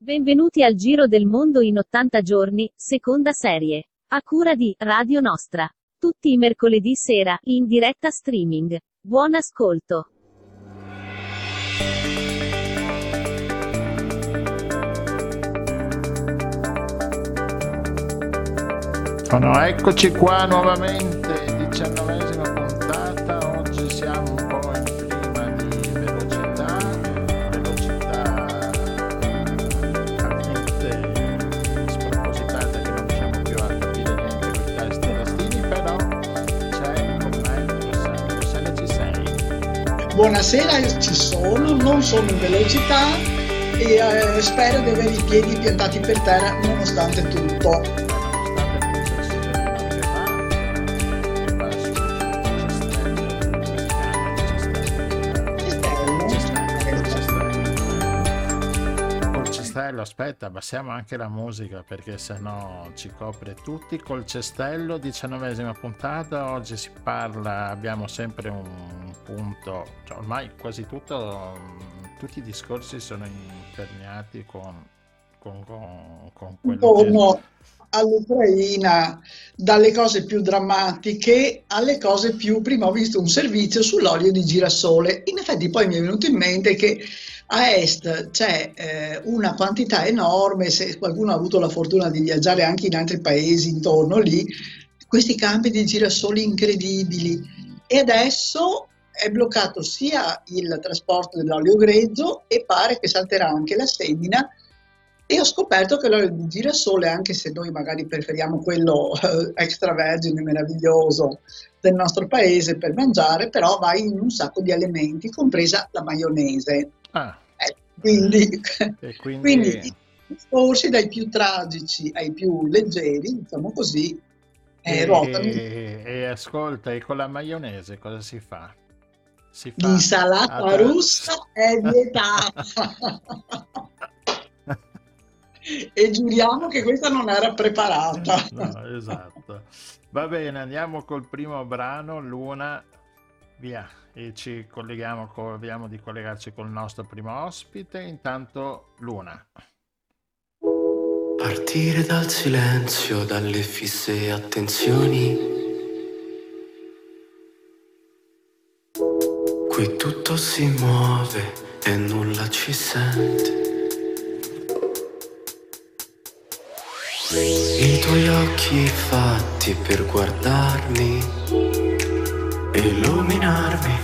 Benvenuti al Giro del Mondo in 80 giorni, seconda serie. A cura di Radio Nostra. Tutti i mercoledì sera, in diretta streaming. Buon ascolto. Sono, eccoci qua nuovamente, diciannovesima Buonasera, ci sono, non sono in velocità e eh, spero di avere i piedi piantati per terra nonostante tutto. Aspetta, abbassiamo anche la musica perché sennò ci copre tutti. Col cestello, diciannovesima puntata, oggi si parla, abbiamo sempre un punto, cioè ormai quasi tutto, tutti i discorsi sono imperniati con, con, con, con quello all'Ucraina dalle cose più drammatiche alle cose più prima ho visto un servizio sull'olio di girasole in effetti poi mi è venuto in mente che a est c'è eh, una quantità enorme se qualcuno ha avuto la fortuna di viaggiare anche in altri paesi intorno lì questi campi di girasoli incredibili e adesso è bloccato sia il trasporto dell'olio grezzo e pare che salterà anche la semina e ho scoperto che l'olio di girasole, anche se noi magari preferiamo quello eh, extravergine meraviglioso del nostro paese per mangiare, però va in un sacco di alimenti, compresa la maionese. Ah. Eh, quindi, quindi... quindi i discorsi dai più tragici ai più leggeri, diciamo così, eh. E, e, ascolta, e con la maionese cosa si fa? Si fa L'insalata russa è vietata. e giuriamo che questa non era preparata. No, esatto. Va bene, andiamo col primo brano, Luna, via, e ci colleghiamo, proviamo di collegarci col nostro primo ospite, intanto Luna. Partire dal silenzio, dalle fisse attenzioni. Qui tutto si muove e nulla ci sente. I tuoi occhi fatti per guardarmi, iluminarme.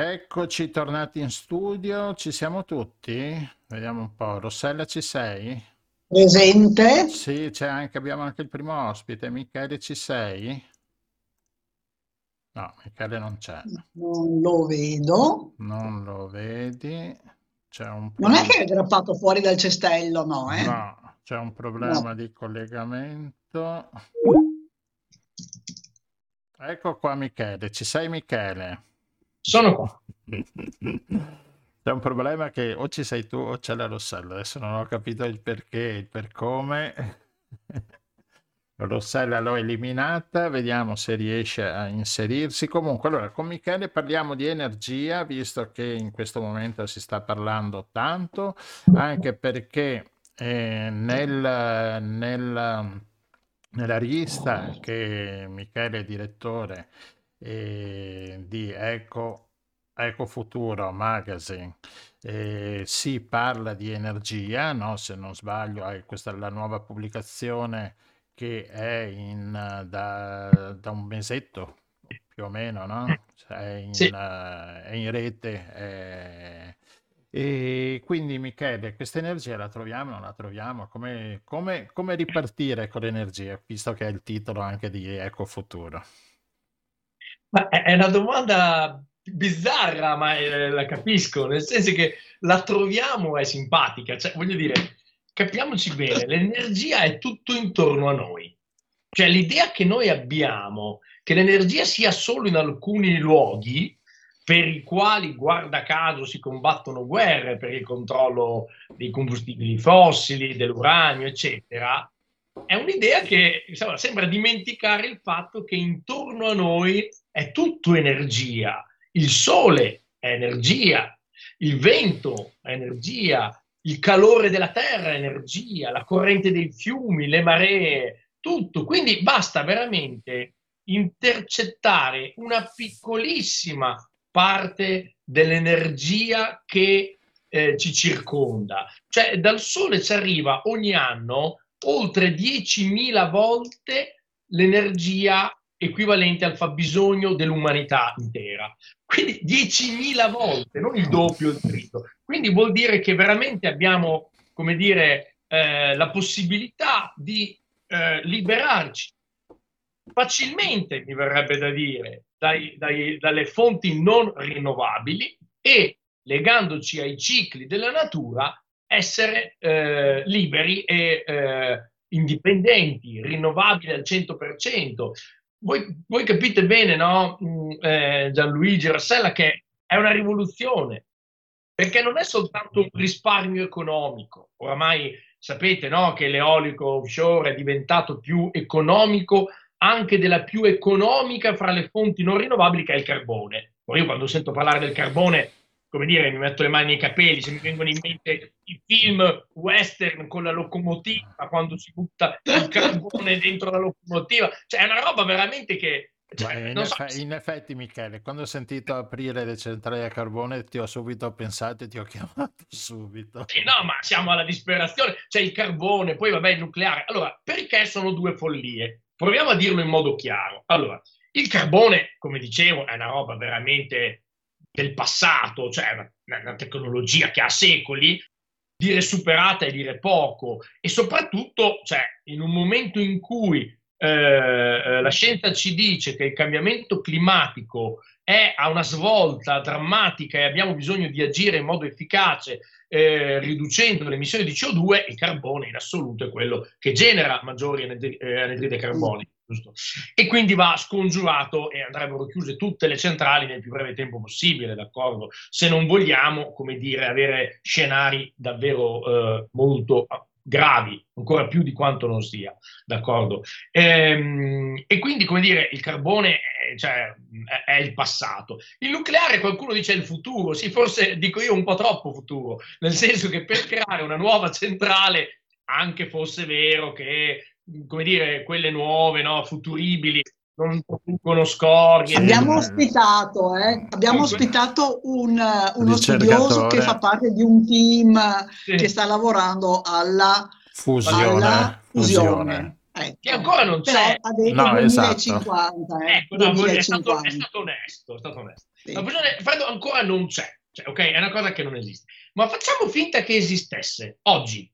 Eccoci tornati in studio, ci siamo tutti? Vediamo un po'. Rossella, ci sei? Presente? Sì, c'è anche, abbiamo anche il primo ospite. Michele, ci sei? No, Michele non c'è. Non lo vedo. Non lo vedi. C'è un Non è che è grappato fuori dal cestello, no, eh? No, c'è un problema No. di collegamento. Ecco qua Michele, ci sei Michele? Sono qua. C'è un problema che o ci sei tu o c'è la Rossella. Adesso non ho capito il perché, il per come. Rossella l'ho eliminata, vediamo se riesce a inserirsi. Comunque, allora, con Michele parliamo di energia, visto che in questo momento si sta parlando tanto, anche perché eh, nel, nel- nella rivista che Michele è direttore eh, di Eco, Eco Futuro Magazine, eh, si parla di energia, no? Se non sbaglio, eh, questa è la nuova pubblicazione che è in, da, da un mesetto più o meno, no? Cioè, È in, Sì. eh, è in rete. eh, e quindi Michele, questa energia la troviamo o non la troviamo? Come, come- come ripartire con l'energia, visto che è il titolo anche di Eco Futuro? Ma è una domanda bizzarra, ma eh, la capisco, nel senso che la troviamo è simpatica, cioè voglio dire, capiamoci bene, l'energia è tutto intorno a noi. Cioè l'idea che noi abbiamo che l'energia sia solo in alcuni luoghi per i quali, guarda caso, si combattono guerre per il controllo dei combustibili fossili, dell'uranio, eccetera, è un'idea che insomma, sembra dimenticare il fatto che intorno a noi è tutto energia. Il sole è energia, il vento è energia, il calore della terra è energia, la corrente dei fiumi, le maree, tutto. Quindi basta veramente intercettare una piccolissima parte dell'energia che eh, ci circonda. Cioè dal sole ci arriva ogni anno oltre 10.000 volte l'energia equivalente al fabbisogno dell'umanità intera. Quindi 10.000 volte, non il doppio, il triplo. Quindi vuol dire che veramente abbiamo, come dire, eh, la possibilità di eh, liberarci facilmente, mi verrebbe da dire, dai- dai- dalle fonti non rinnovabili e legandoci ai cicli della natura, essere eh, liberi e eh, indipendenti, rinnovabili al 100%. Voi, voi capite bene, no, mm, eh, Gianluigi Rossella, che è una rivoluzione, perché non è soltanto un risparmio economico. Oramai sapete no, che l'eolico offshore è diventato più economico anche della più economica fra le fonti non rinnovabili che è il carbone. Ora io quando sento parlare del carbone, come dire, mi metto le mani nei capelli, se mi vengono in mente i film western con la locomotiva, quando si butta il carbone dentro la locomotiva, cioè è una roba veramente che... cioè, in, so- in effetti, Michele, quando ho sentito aprire le centrali a carbone, ti ho subito pensato e ti ho chiamato subito. Sì, no, ma siamo alla disperazione. C'è il carbone, poi vabbè il nucleare. Allora, perché sono due follie? Proviamo a dirlo in modo chiaro. Allora, il carbone, come dicevo, è una roba veramente del passato, cioè una, tecnologia che ha secoli, dire superata è dire poco e soprattutto, cioè, in un momento in cui eh, eh, la scienza ci dice che il cambiamento climatico è a una svolta drammatica e abbiamo bisogno di agire in modo efficace eh, riducendo le emissioni di CO2, il carbone in assoluto è quello che genera maggiori eh, anidride carbonica. Giusto? E quindi va scongiurato e andrebbero chiuse tutte le centrali nel più breve tempo possibile, d'accordo? Se non vogliamo, come dire, avere scenari davvero eh, molto gravi, ancora più di quanto non sia, d'accordo? Ehm, e quindi, come dire, il carbone è, cioè, è, è il passato. Il nucleare, qualcuno dice è il futuro, sì, forse dico io un po' troppo futuro, nel senso che per creare una nuova centrale, anche fosse vero che, come dire, quelle nuove, no, futuribili, non producono scorie. Abbiamo Eh, ospitato, eh, abbiamo ospitato un, eh, uno studioso che fa parte di un team Sì. che sta lavorando alla, Fusione, alla fusione. fusione. Ecco. che ancora non Però c'è. ha detto No, 2050, eh, Ecco, no, voglio- è, stato, 2050. è stato onesto, è stato onesto. Sì. La fusione freddo ancora non c'è, cioè, ok? È una cosa che non esiste. Ma facciamo finta che esistesse oggi.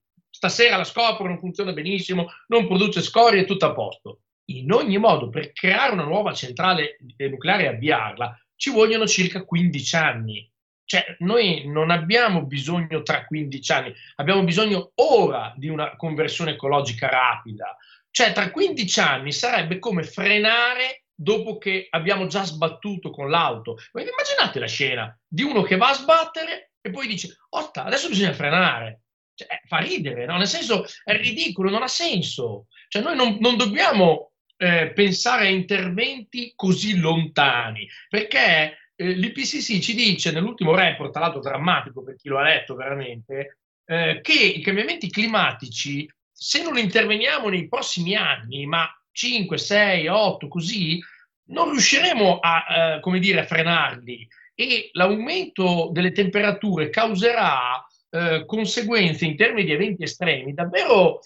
Stasera la scopro, non funziona benissimo, non produce scorie, è tutto a posto. In ogni modo, per creare una nuova centrale nucleare e avviarla, ci vogliono circa 15 anni. Cioè, noi non abbiamo bisogno tra 15 anni, abbiamo bisogno ora di una conversione ecologica rapida. Cioè, tra 15 anni sarebbe come frenare dopo che abbiamo già sbattuto con l'auto. Ma immaginate la scena di uno che va a sbattere e poi dice, otta, adesso bisogna frenare. Cioè, eh, fa ridere, no? Nel senso, è ridicolo, non ha senso. Cioè, noi non, non dobbiamo eh, pensare a interventi così lontani, perché eh, l'IPCC ci dice nell'ultimo report, tra l'altro drammatico per chi lo ha letto veramente, eh, che i cambiamenti climatici, se non interveniamo nei prossimi anni, ma 5, 6, 8, così, non riusciremo a, eh, come dire, a frenarli e l'aumento delle temperature causerà eh, conseguenze in termini di eventi estremi davvero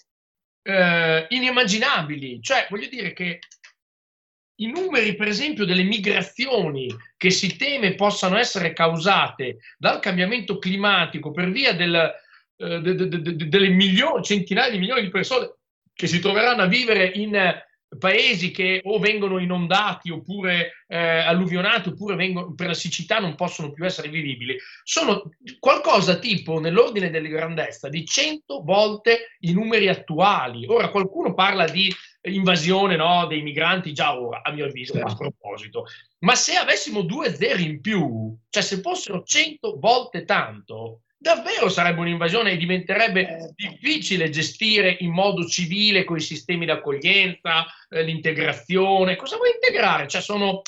eh, inimmaginabili. Cioè, voglio dire che i numeri, per esempio, delle migrazioni che si teme possano essere causate dal cambiamento climatico per via del, eh, de- de- de- delle milioni, centinaia di milioni di persone che si troveranno a vivere in paesi che o vengono inondati oppure eh, alluvionati oppure vengono, per la siccità non possono più essere vivibili, sono qualcosa tipo nell'ordine della grandezza di 100 volte i numeri attuali. Ora qualcuno parla di invasione no, dei migranti già ora, a mio avviso, Certo. a proposito. Ma se avessimo due zeri in più, cioè se fossero 100 volte tanto, davvero sarebbe un'invasione e diventerebbe Certo. difficile gestire in modo civile con i sistemi d'accoglienza, eh, l'integrazione. Cosa vuoi integrare? Cioè sono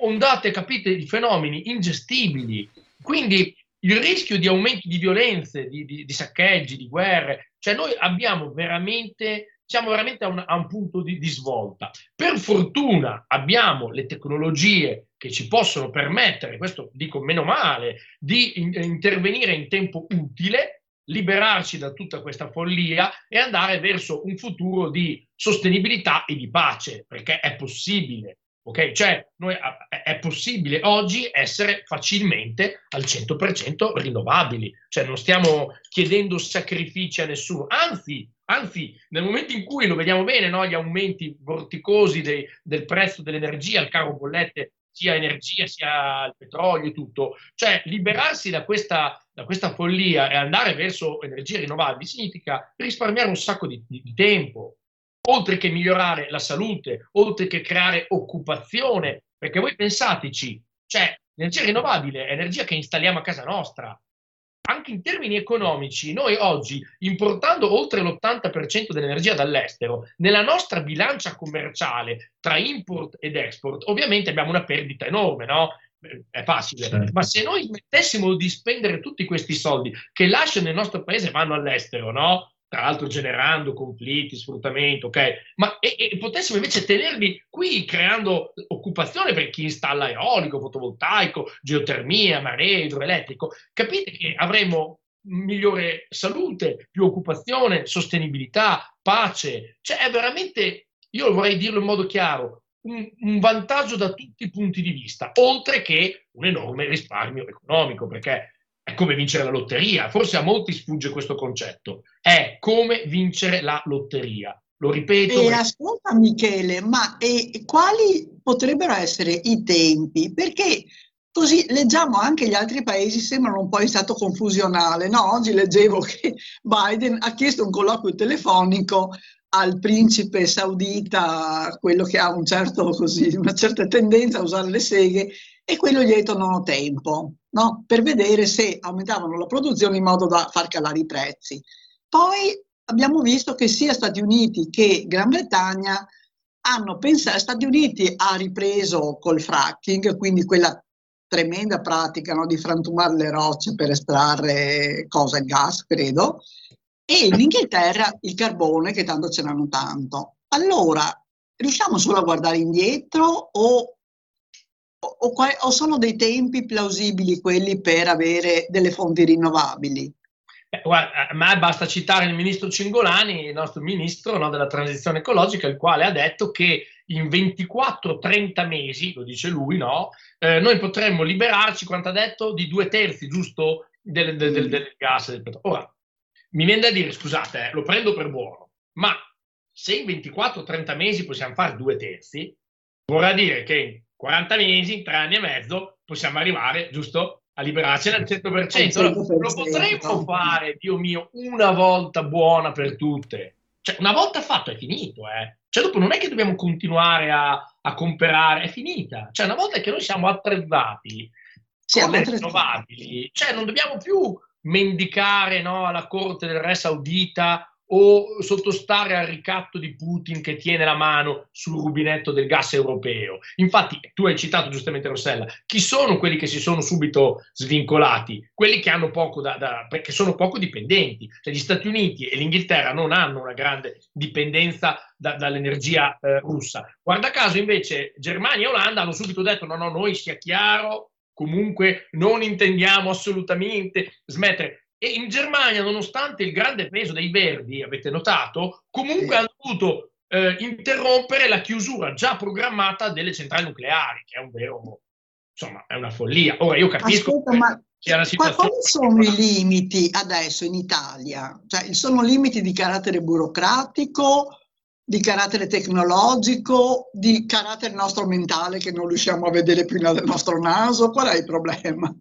ondate, capite, di fenomeni ingestibili. Quindi il rischio di aumento di violenze, di, di- di saccheggi, di guerre, cioè noi abbiamo veramente, siamo veramente a un, a un punto di, di svolta. Per fortuna abbiamo le tecnologie che ci possono permettere, questo dico meno male, di in- intervenire in tempo utile, liberarci da tutta questa follia e andare verso un futuro di sostenibilità e di pace, perché è possibile. Ok, cioè noi, è- possibile oggi essere facilmente al 100% rinnovabili, cioè non stiamo chiedendo sacrifici a nessuno, anzi, anzi nel momento in cui lo vediamo bene, no, gli aumenti vorticosi dei- del prezzo dell'energia, il caro bollette sia energia sia il petrolio e tutto, cioè liberarsi da questa, da questa follia e andare verso energie rinnovabili significa risparmiare un sacco di- di tempo, oltre che migliorare la salute, oltre che creare occupazione, perché voi pensateci, cioè l'energia rinnovabile è energia che installiamo a casa nostra. Anche in termini economici, noi oggi, importando oltre l'80% dell'energia dall'estero, nella nostra bilancia commerciale tra import ed export, ovviamente abbiamo una perdita enorme, no? È facile, Certo. ma se noi smettessimo di spendere tutti questi soldi che lasciano il nostro paese e vanno all'estero, no? Tra l'altro generando conflitti, sfruttamento, ok? Ma e, e potessimo invece tenerli qui creando occupazione per chi installa eolico, fotovoltaico, geotermia, mare, idroelettrico, capite che avremo migliore salute, più occupazione, sostenibilità, pace. Cioè è veramente, io vorrei dirlo in modo chiaro, un, un vantaggio da tutti i punti di vista, oltre che un enorme risparmio economico, perché è come vincere la lotteria. Forse a molti sfugge questo concetto. È come vincere la lotteria. Lo ripeto. E ascolta Michele, ma e quali potrebbero essere i tempi? Perché così leggiamo anche gli altri paesi, sembrano un po' in stato confusionale, no? Oggi leggevo che Biden ha chiesto un colloquio telefonico al principe saudita, quello che ha un certo, così, una certa tendenza a usare le seghe, e quello gli ho tempo, no? Per vedere se aumentavano la produzione in modo da far calare i prezzi. Poi abbiamo visto che sia Stati Uniti che Gran Bretagna hanno pensato, Stati Uniti ha ripreso col fracking, quindi quella tremenda pratica no, di frantumare le rocce per estrarre cosa, il gas, credo, e in Inghilterra il carbone, che tanto ce n'hanno tanto. Allora, riusciamo solo a guardare indietro o, o, o sono dei tempi plausibili quelli per avere delle fonti rinnovabili? Eh, guarda, a me basta citare il ministro Cingolani, il nostro ministro no, della transizione ecologica, il quale ha detto che in 24-30 mesi, lo dice lui, no, eh, noi potremmo liberarci, quanto ha detto, di due terzi, giusto, del, del, del, del gas e del petrolio. Ora, mi viene da dire, scusate, eh, lo prendo per buono, ma se in 24-30 mesi possiamo fare due terzi, vorrà dire che 40 mesi, tre anni e mezzo, possiamo arrivare, giusto, a liberarcene al 100%. Allora, lo potremmo fare, Dio mio, una volta buona per tutte. Cioè, una volta fatto è finito, eh. Cioè, dopo non è che dobbiamo continuare a, a comprare, è finita. Cioè, una volta che noi siamo attrezzati siamo come rinnovabili, cioè non dobbiamo più mendicare no, alla corte del re saudita o sottostare al ricatto di Putin che tiene la mano sul rubinetto del gas europeo. Infatti, tu hai citato giustamente Rossella, chi sono quelli che si sono subito svincolati? Quelli che hanno poco da, da perché sono poco dipendenti. Cioè, gli Stati Uniti e l'Inghilterra non hanno una grande dipendenza da, dall'energia eh, russa. Guarda caso, invece, Germania e Olanda hanno subito detto: no, no, noi sia chiaro, comunque non intendiamo assolutamente smettere. E in Germania, nonostante il grande peso dei verdi, avete notato, comunque sì. hanno dovuto eh, interrompere la chiusura già programmata delle centrali nucleari, che è un vero, insomma, è una follia. Ora io capisco Ascolta, ma quali sono i limiti adesso in Italia? Cioè, sono limiti di carattere burocratico, di carattere tecnologico, di carattere nostro mentale che non riusciamo a vedere prima del nostro naso? Qual è il problema?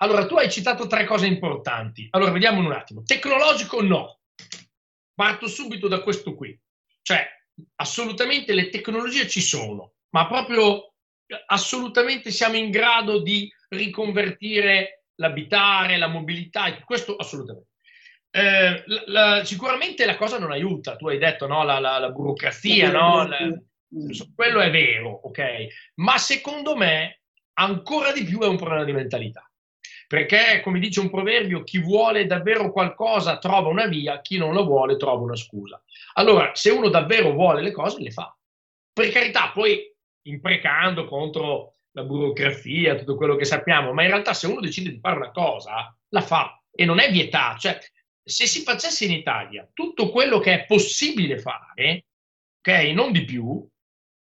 Allora, tu hai citato tre cose importanti. Allora, vediamo un attimo. Tecnologico no. Parto subito da questo qui. Cioè, assolutamente le tecnologie ci sono, ma proprio assolutamente siamo in grado di riconvertire l'abitare, la mobilità, questo assolutamente. Eh, la, la, sicuramente la cosa non aiuta, tu hai detto no? la, la, burocrazia, no? quello è vero, ok? Ma secondo me ancora di più è un problema di mentalità perché come dice un proverbio, chi vuole davvero qualcosa trova una via, chi non lo vuole trova una scusa. Allora, se uno davvero vuole le cose, le fa. Per carità, poi imprecando contro la burocrazia, tutto quello che sappiamo, ma in realtà se uno decide di fare una cosa, la fa e non è vietata. Cioè, se si facesse in Italia tutto quello che è possibile fare, ok, non di più,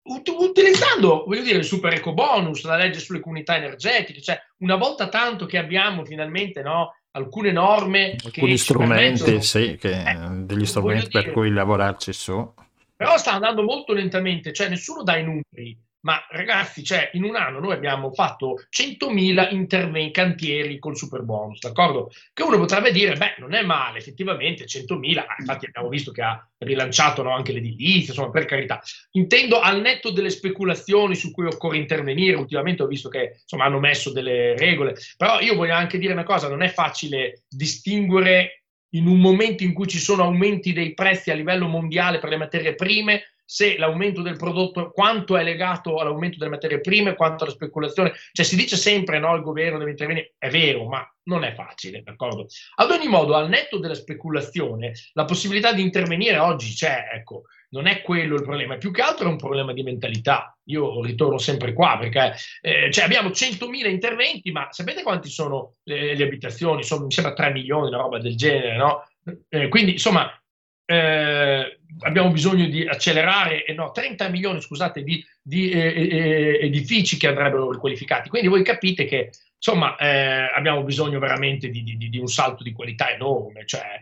utilizzando, voglio dire, il super eco bonus, la legge sulle comunità energetiche, cioè una volta tanto che abbiamo finalmente no, alcune norme, alcuni strumenti, sì, che, eh, degli strumenti per dire, cui lavorarci su. Però sta andando molto lentamente, cioè nessuno dà i numeri. Ma ragazzi, cioè, in un anno noi abbiamo fatto 100.000 interventi, cantieri col super bonus, d'accordo? Che uno potrebbe dire, beh, non è male, effettivamente 100.000, infatti abbiamo visto che ha rilanciato no, anche l'edilizia, insomma, per carità. Intendo al netto delle speculazioni su cui occorre intervenire, ultimamente ho visto che insomma, hanno messo delle regole, però io voglio anche dire una cosa, non è facile distinguere in un momento in cui ci sono aumenti dei prezzi a livello mondiale per le materie prime se l'aumento del prodotto, quanto è legato all'aumento delle materie prime, quanto alla speculazione. Cioè si dice sempre no, il governo deve intervenire, è vero, ma non è facile, d'accordo? Ad ogni modo, al netto della speculazione, la possibilità di intervenire oggi c'è, ecco, non è quello il problema, più che altro è un problema di mentalità. Io ritorno sempre qua perché eh, cioè abbiamo 100.000 interventi, ma sapete quanti sono le, le abitazioni? Sono, mi sembra 3 milioni, una roba del genere, no? Eh, quindi, insomma, eh, abbiamo bisogno di accelerare, eh, no, 30 milioni scusate, di, di eh, eh, eh, edifici che andrebbero riqualificati. Quindi voi capite che insomma eh, abbiamo bisogno veramente di, di, di, un salto di qualità enorme. Cioè,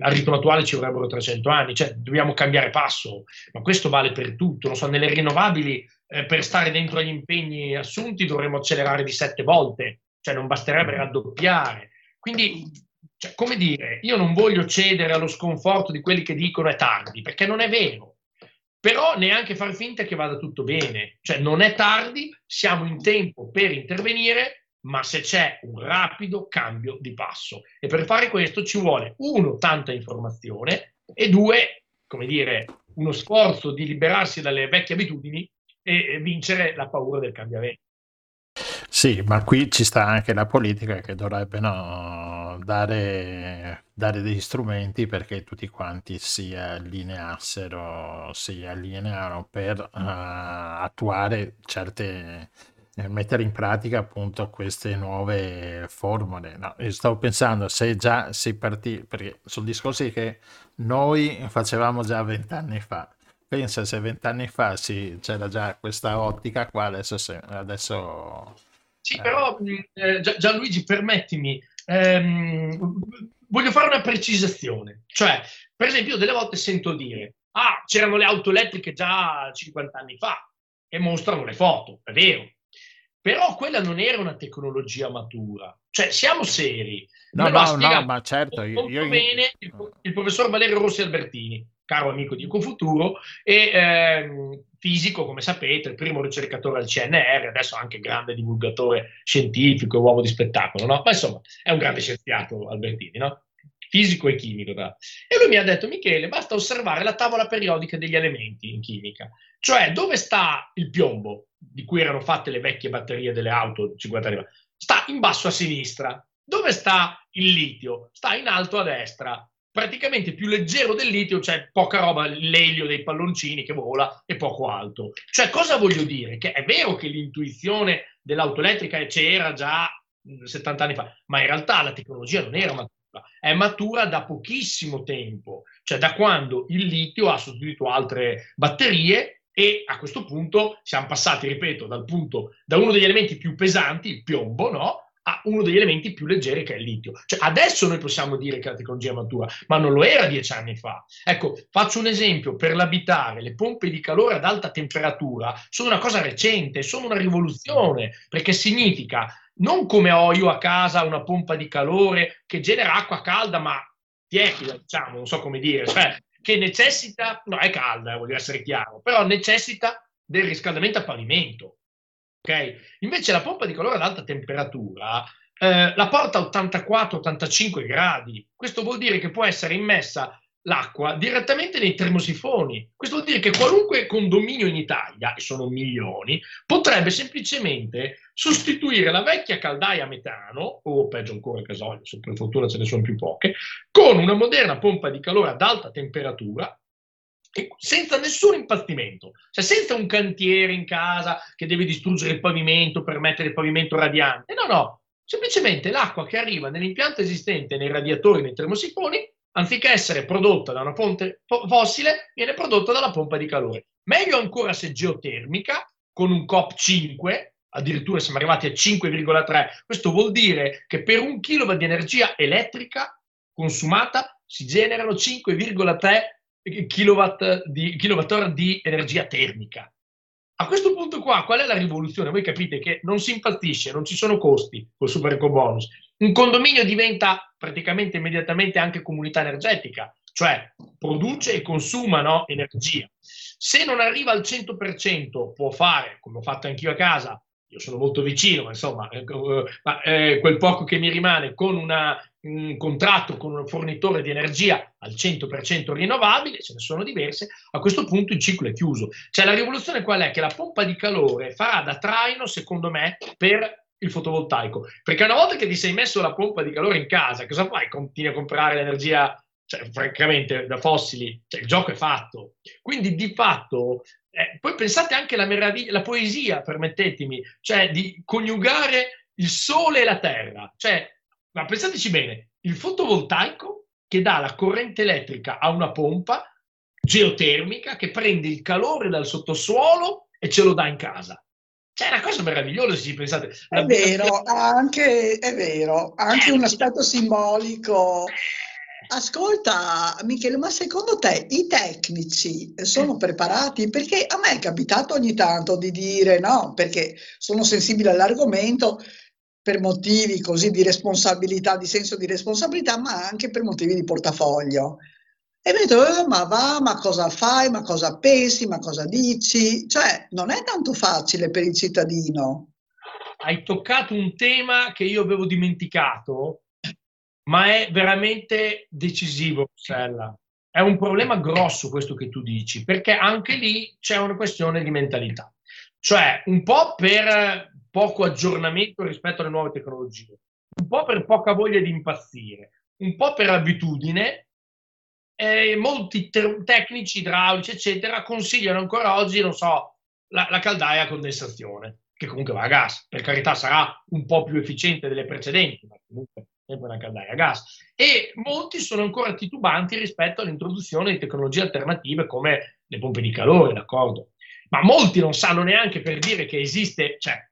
al ritmo attuale ci vorrebbero 300 anni, cioè, dobbiamo cambiare passo, ma questo vale per tutto. Non so, nelle rinnovabili per stare dentro agli impegni assunti dovremmo accelerare di sette volte, cioè non basterebbe raddoppiare. Quindi cioè, come dire, io non voglio cedere allo sconforto di quelli che dicono è tardi, perché non è vero. Però neanche far finta che vada tutto bene. Cioè, non è tardi, siamo in tempo per intervenire, ma se c'è un rapido cambio di passo. E per fare questo ci vuole, uno, tanta informazione e due, come dire, uno sforzo di liberarsi dalle vecchie abitudini e vincere la paura del cambiamento. Sì, ma qui ci sta anche la politica che dovrebbe no, dare, dare degli strumenti perché tutti quanti si allineassero, si allinearono per uh, attuare certe, mettere in pratica appunto queste nuove formule. No, stavo pensando se già si partì, perché sul discorso che noi facevamo già vent'anni fa. Pensa se vent'anni fa sì, c'era già questa ottica qua, adesso... Adesso sì, eh. però eh, Gianluigi, permettimi, ehm, voglio fare una precisazione. Cioè, per esempio, delle volte sento dire, ah, c'erano le auto elettriche già 50 anni fa e mostrano le foto, è vero. Però quella non era una tecnologia matura. Cioè, siamo seri. No, no, no, ma certo. Io, io... bene il, il, professor Valerio Rossi Albertini, caro amico di Ecofuturo, e ehm, fisico, come sapete, il primo ricercatore al CNR, adesso anche grande divulgatore scientifico, uomo di spettacolo, no? Ma insomma, è un grande scienziato Albertini, no? fisico e chimico. Da. E lui mi ha detto, Michele, basta osservare la tavola periodica degli elementi in chimica, cioè dove sta il piombo, di cui erano fatte le vecchie batterie delle auto 50 anni fa, sta in basso a sinistra. Dove sta il litio? Sta in alto a destra. Praticamente più leggero del litio, c'è poca roba, l'elio dei palloncini che vola e poco alto. Cioè, cosa voglio dire? Che è vero che l'intuizione dell'auto elettrica c'era già 70 anni fa, ma in realtà la tecnologia non era matura è matura da pochissimo tempo, cioè da quando il litio ha sostituito altre batterie e a questo punto siamo passati, ripeto, dal punto, da uno degli elementi più pesanti, il piombo, no? A uno degli elementi più leggeri che è il litio. Cioè, adesso noi possiamo dire che la tecnologia è matura, ma non lo era dieci anni fa. Ecco, faccio un esempio, per l'abitare, le pompe di calore ad alta temperatura sono una cosa recente, sono una rivoluzione, perché significa non come ho io a casa una pompa di calore che genera acqua calda ma tiepida, diciamo, non so come dire, cioè che necessita, no è calda, eh, voglio essere chiaro, però necessita del riscaldamento a pavimento. Ok? Invece la pompa di calore ad alta temperatura eh, la porta a 84-85 gradi. Questo vuol dire che può essere immessa l'acqua direttamente nei termosifoni. Questo vuol dire che qualunque condominio in Italia, e sono milioni, potrebbe semplicemente sostituire la vecchia caldaia a metano, o peggio ancora gasolio, se per fortuna ce ne sono più poche, con una moderna pompa di calore ad alta temperatura senza nessun impastimento, cioè senza un cantiere in casa che deve distruggere il pavimento per mettere il pavimento radiante. No, no, semplicemente l'acqua che arriva nell'impianto esistente nei radiatori, nei termosifoni, anziché essere prodotta da una fonte fossile, viene prodotta dalla pompa di calore. Meglio ancora se geotermica, con un COP5, addirittura siamo arrivati a 5,3. Questo vuol dire che per un kilowatt di energia elettrica consumata si generano 5,3 kilowatt di, kilowattora di energia termica. A questo punto qua, qual è la rivoluzione? Voi capite che non si impazzisce, non ci sono costi col super eco bonus. Un condominio diventa praticamente immediatamente anche comunità energetica, cioè produce e consuma no, energia. Se non arriva al 100%, può fare, come ho fatto anch'io a casa, io sono molto vicino, ma insomma, eh, eh, quel poco che mi rimane con una, un contratto con un fornitore di energia al 100% rinnovabile, ce ne sono diverse, a questo punto il ciclo è chiuso. Cioè la rivoluzione qual è? Che la pompa di calore farà da traino, secondo me, per il fotovoltaico. Perché una volta che ti sei messo la pompa di calore in casa, cosa fai? Continui a comprare l'energia, cioè, francamente, da fossili, cioè, il gioco è fatto. Quindi di fatto, eh, poi pensate anche alla meraviglia, la poesia, permettetemi, cioè di coniugare il sole e la terra. Cioè, ma pensateci bene, il fotovoltaico che dà la corrente elettrica a una pompa geotermica che prende il calore dal sottosuolo e ce lo dà in casa. Cioè, è una cosa meravigliosa se ci pensate. È vero, anche, è vero, anche un aspetto simbolico. Ascolta, Michele, ma secondo te i tecnici sono preparati? Perché a me è capitato ogni tanto di dire no, perché sono sensibile all'argomento per motivi così di responsabilità, di senso di responsabilità, ma anche per motivi di portafoglio. E mi detto, eh, ma va, ma cosa fai, ma cosa pensi, ma cosa dici? Cioè, non è tanto facile per il cittadino. Hai toccato un tema che io avevo dimenticato, ma è veramente decisivo, Rossella. È un problema grosso questo che tu dici, perché anche lì c'è una questione di mentalità. Cioè, un po' per poco aggiornamento rispetto alle nuove tecnologie, un po' per poca voglia di impazzire, un po' per abitudine eh, molti te- tecnici idraulici, eccetera, consigliano ancora oggi, non so, la, la caldaia a condensazione, che comunque va a gas. Per carità sarà un po' più efficiente delle precedenti, ma comunque sempre una caldaia a gas. E molti sono ancora titubanti rispetto all'introduzione di tecnologie alternative come le pompe di calore, d'accordo? Ma molti non sanno neanche per dire che esiste, cioè,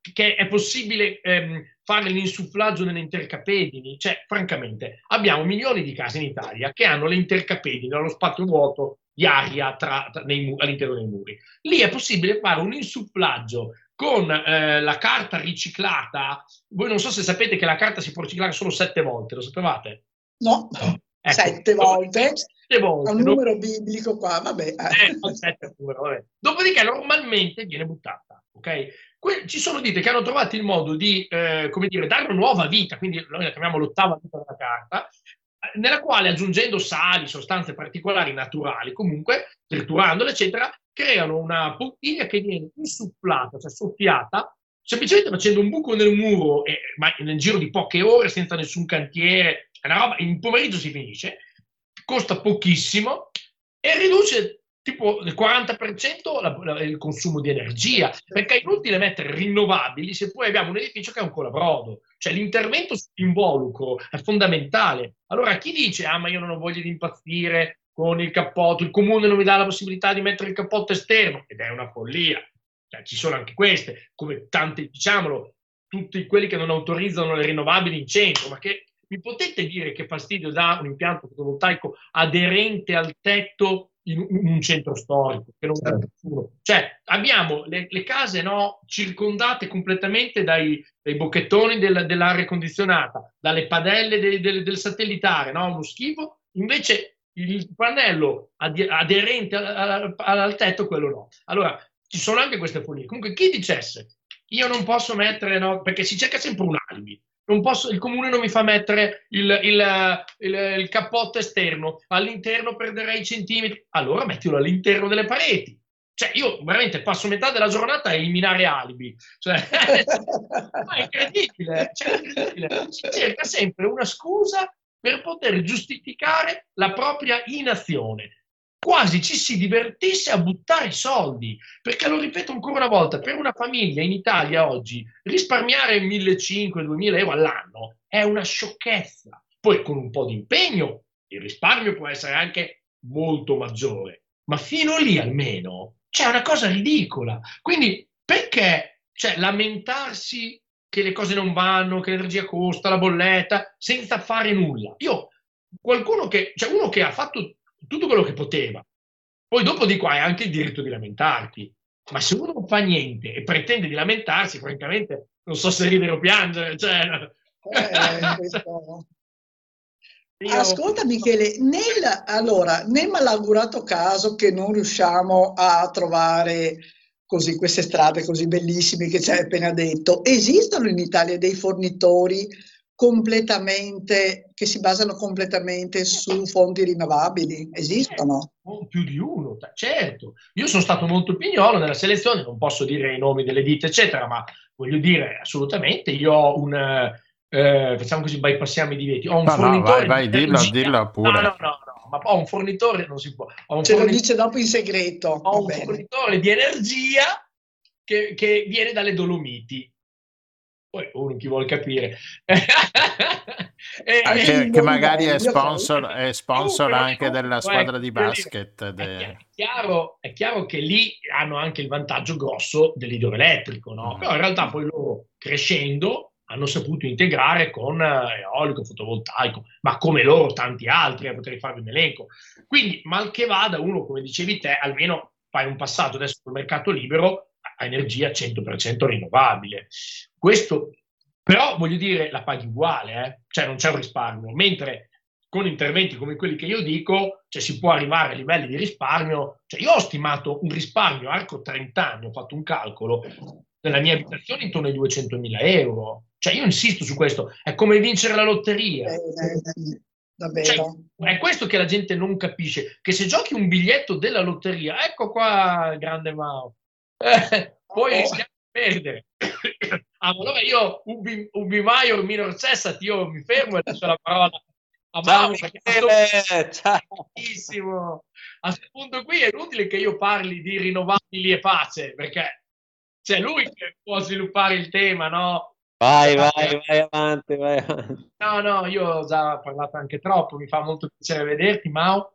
che è possibile ehm, fare l'insufflaggio nelle intercapedini. Cioè, francamente, abbiamo milioni di case in Italia che hanno le intercapedini, lo spazio vuoto di aria tra, tra, nei, all'interno dei muri. Lì è possibile fare un insufflaggio con eh, la carta riciclata. Voi non so se sapete che la carta si può riciclare solo sette volte, lo sapevate? No, ecco, sette volte. Sette volte. un numero no? biblico qua, vabbè. Eh, sette, numero, vabbè. Dopodiché normalmente viene buttata, ok? Que- ci sono dite che hanno trovato il modo di, eh, come dire, dare una nuova vita, quindi noi la chiamiamo l'ottava vita della carta, nella quale aggiungendo sali, sostanze particolari naturali, comunque, triturandole, eccetera, creano una bottiglia che viene insufflata, cioè soffiata, semplicemente facendo un buco nel muro, e, ma nel giro di poche ore, senza nessun cantiere, roba, in pomeriggio si finisce, costa pochissimo e riduce tipo del 40% la, la, il consumo di energia, perché è inutile mettere rinnovabili se poi abbiamo un edificio che è un colabrodo. Cioè l'intervento sull'involucro è fondamentale. Allora chi dice, ah ma io non ho voglia di impazzire con il cappotto, il comune non mi dà la possibilità di mettere il cappotto esterno, ed è una follia. Cioè, ci sono anche queste, come tante, diciamolo, tutti quelli che non autorizzano le rinnovabili in centro, ma che mi potete dire che fastidio dà un impianto fotovoltaico aderente al tetto in, un centro storico, che non certo. nessuno. Cioè, abbiamo le, le case no, circondate completamente dai, dai bocchettoni del, dell'aria condizionata, dalle padelle de, de, del satellitare, no? uno schifo. Invece il pannello aderente al, al, al tetto, quello no. Allora, ci sono anche queste follie. Comunque, chi dicesse io non posso mettere, no, perché si cerca sempre un alibi posso, il comune non mi fa mettere il, il, il, il cappotto esterno, all'interno perderei centimetri, allora mettilo all'interno delle pareti. Cioè, io veramente passo metà della giornata a eliminare alibi. Cioè, è incredibile, cioè, incredibile. Si cerca sempre una scusa per poter giustificare la propria inazione quasi ci si divertisse a buttare soldi, perché lo ripeto ancora una volta, per una famiglia in Italia oggi risparmiare 1.500-2.000 euro all'anno è una sciocchezza. Poi con un po' di impegno il risparmio può essere anche molto maggiore, ma fino lì almeno c'è una cosa ridicola. Quindi perché cioè, lamentarsi che le cose non vanno, che l'energia costa, la bolletta, senza fare nulla? Io, qualcuno che, cioè uno che ha fatto tutto quello che poteva. Poi dopo di qua hai anche il diritto di lamentarti. Ma se uno non fa niente e pretende di lamentarsi, francamente, non so se ridere o piangere. Cioè... Eh, Io... Ascolta Michele, nel, allora, nel malaugurato caso che non riusciamo a trovare così, queste strade così bellissime che ci hai appena detto, esistono in Italia dei fornitori completamente, che si basano completamente su fonti rinnovabili? Esistono? più di uno, certo. Io sono stato molto pignolo nella selezione, non posso dire i nomi delle ditte, eccetera, ma voglio dire assolutamente, io ho un... Eh, facciamo così, bypassiamo i divieti. Ho un no, fornitore no, vai, vai, dillo, dillo pure. No, no, no, no, ma ho un fornitore, non si può. Ho Ce fornitore, lo dice dopo in segreto. Ho un bene. fornitore di energia che, che viene dalle Dolomiti poi uno chi vuole capire. e, ah, che, che, magari è sponsor, è sponsor anche della squadra di basket. De... È, chiaro, è, chiaro, che lì hanno anche il vantaggio grosso dell'idroelettrico, no? Mm. però in realtà poi loro crescendo hanno saputo integrare con eh, eolico, fotovoltaico, ma come loro tanti altri, eh, potrei farvi un elenco. Quindi, mal che vada, uno, come dicevi te, almeno fai un passaggio adesso sul mercato libero a energia 100% rinnovabile. Questo però voglio dire la paghi uguale, eh? cioè non c'è un risparmio, mentre con interventi come quelli che io dico, cioè si può arrivare a livelli di risparmio, cioè io ho stimato un risparmio arco 30 anni, ho fatto un calcolo della mia abitazione intorno ai 200.000 euro, cioè io insisto su questo, è come vincere la lotteria. Eh, eh, cioè, è questo che la gente non capisce, che se giochi un biglietto della lotteria, ecco qua grande Mao, eh, poi oh. rischiamo di perdere. Ah, allora io, Ubi, Ubi Maior minor cessat, io mi fermo e lascio la parola a Mao. Ciao, Michele, ciao. a questo punto qui è inutile che io parli di rinnovabili e pace, perché c'è lui che può sviluppare il tema, no? Vai, vai, vai avanti, vai avanti. No, no, io ho già parlato anche troppo, mi fa molto piacere vederti, Mao.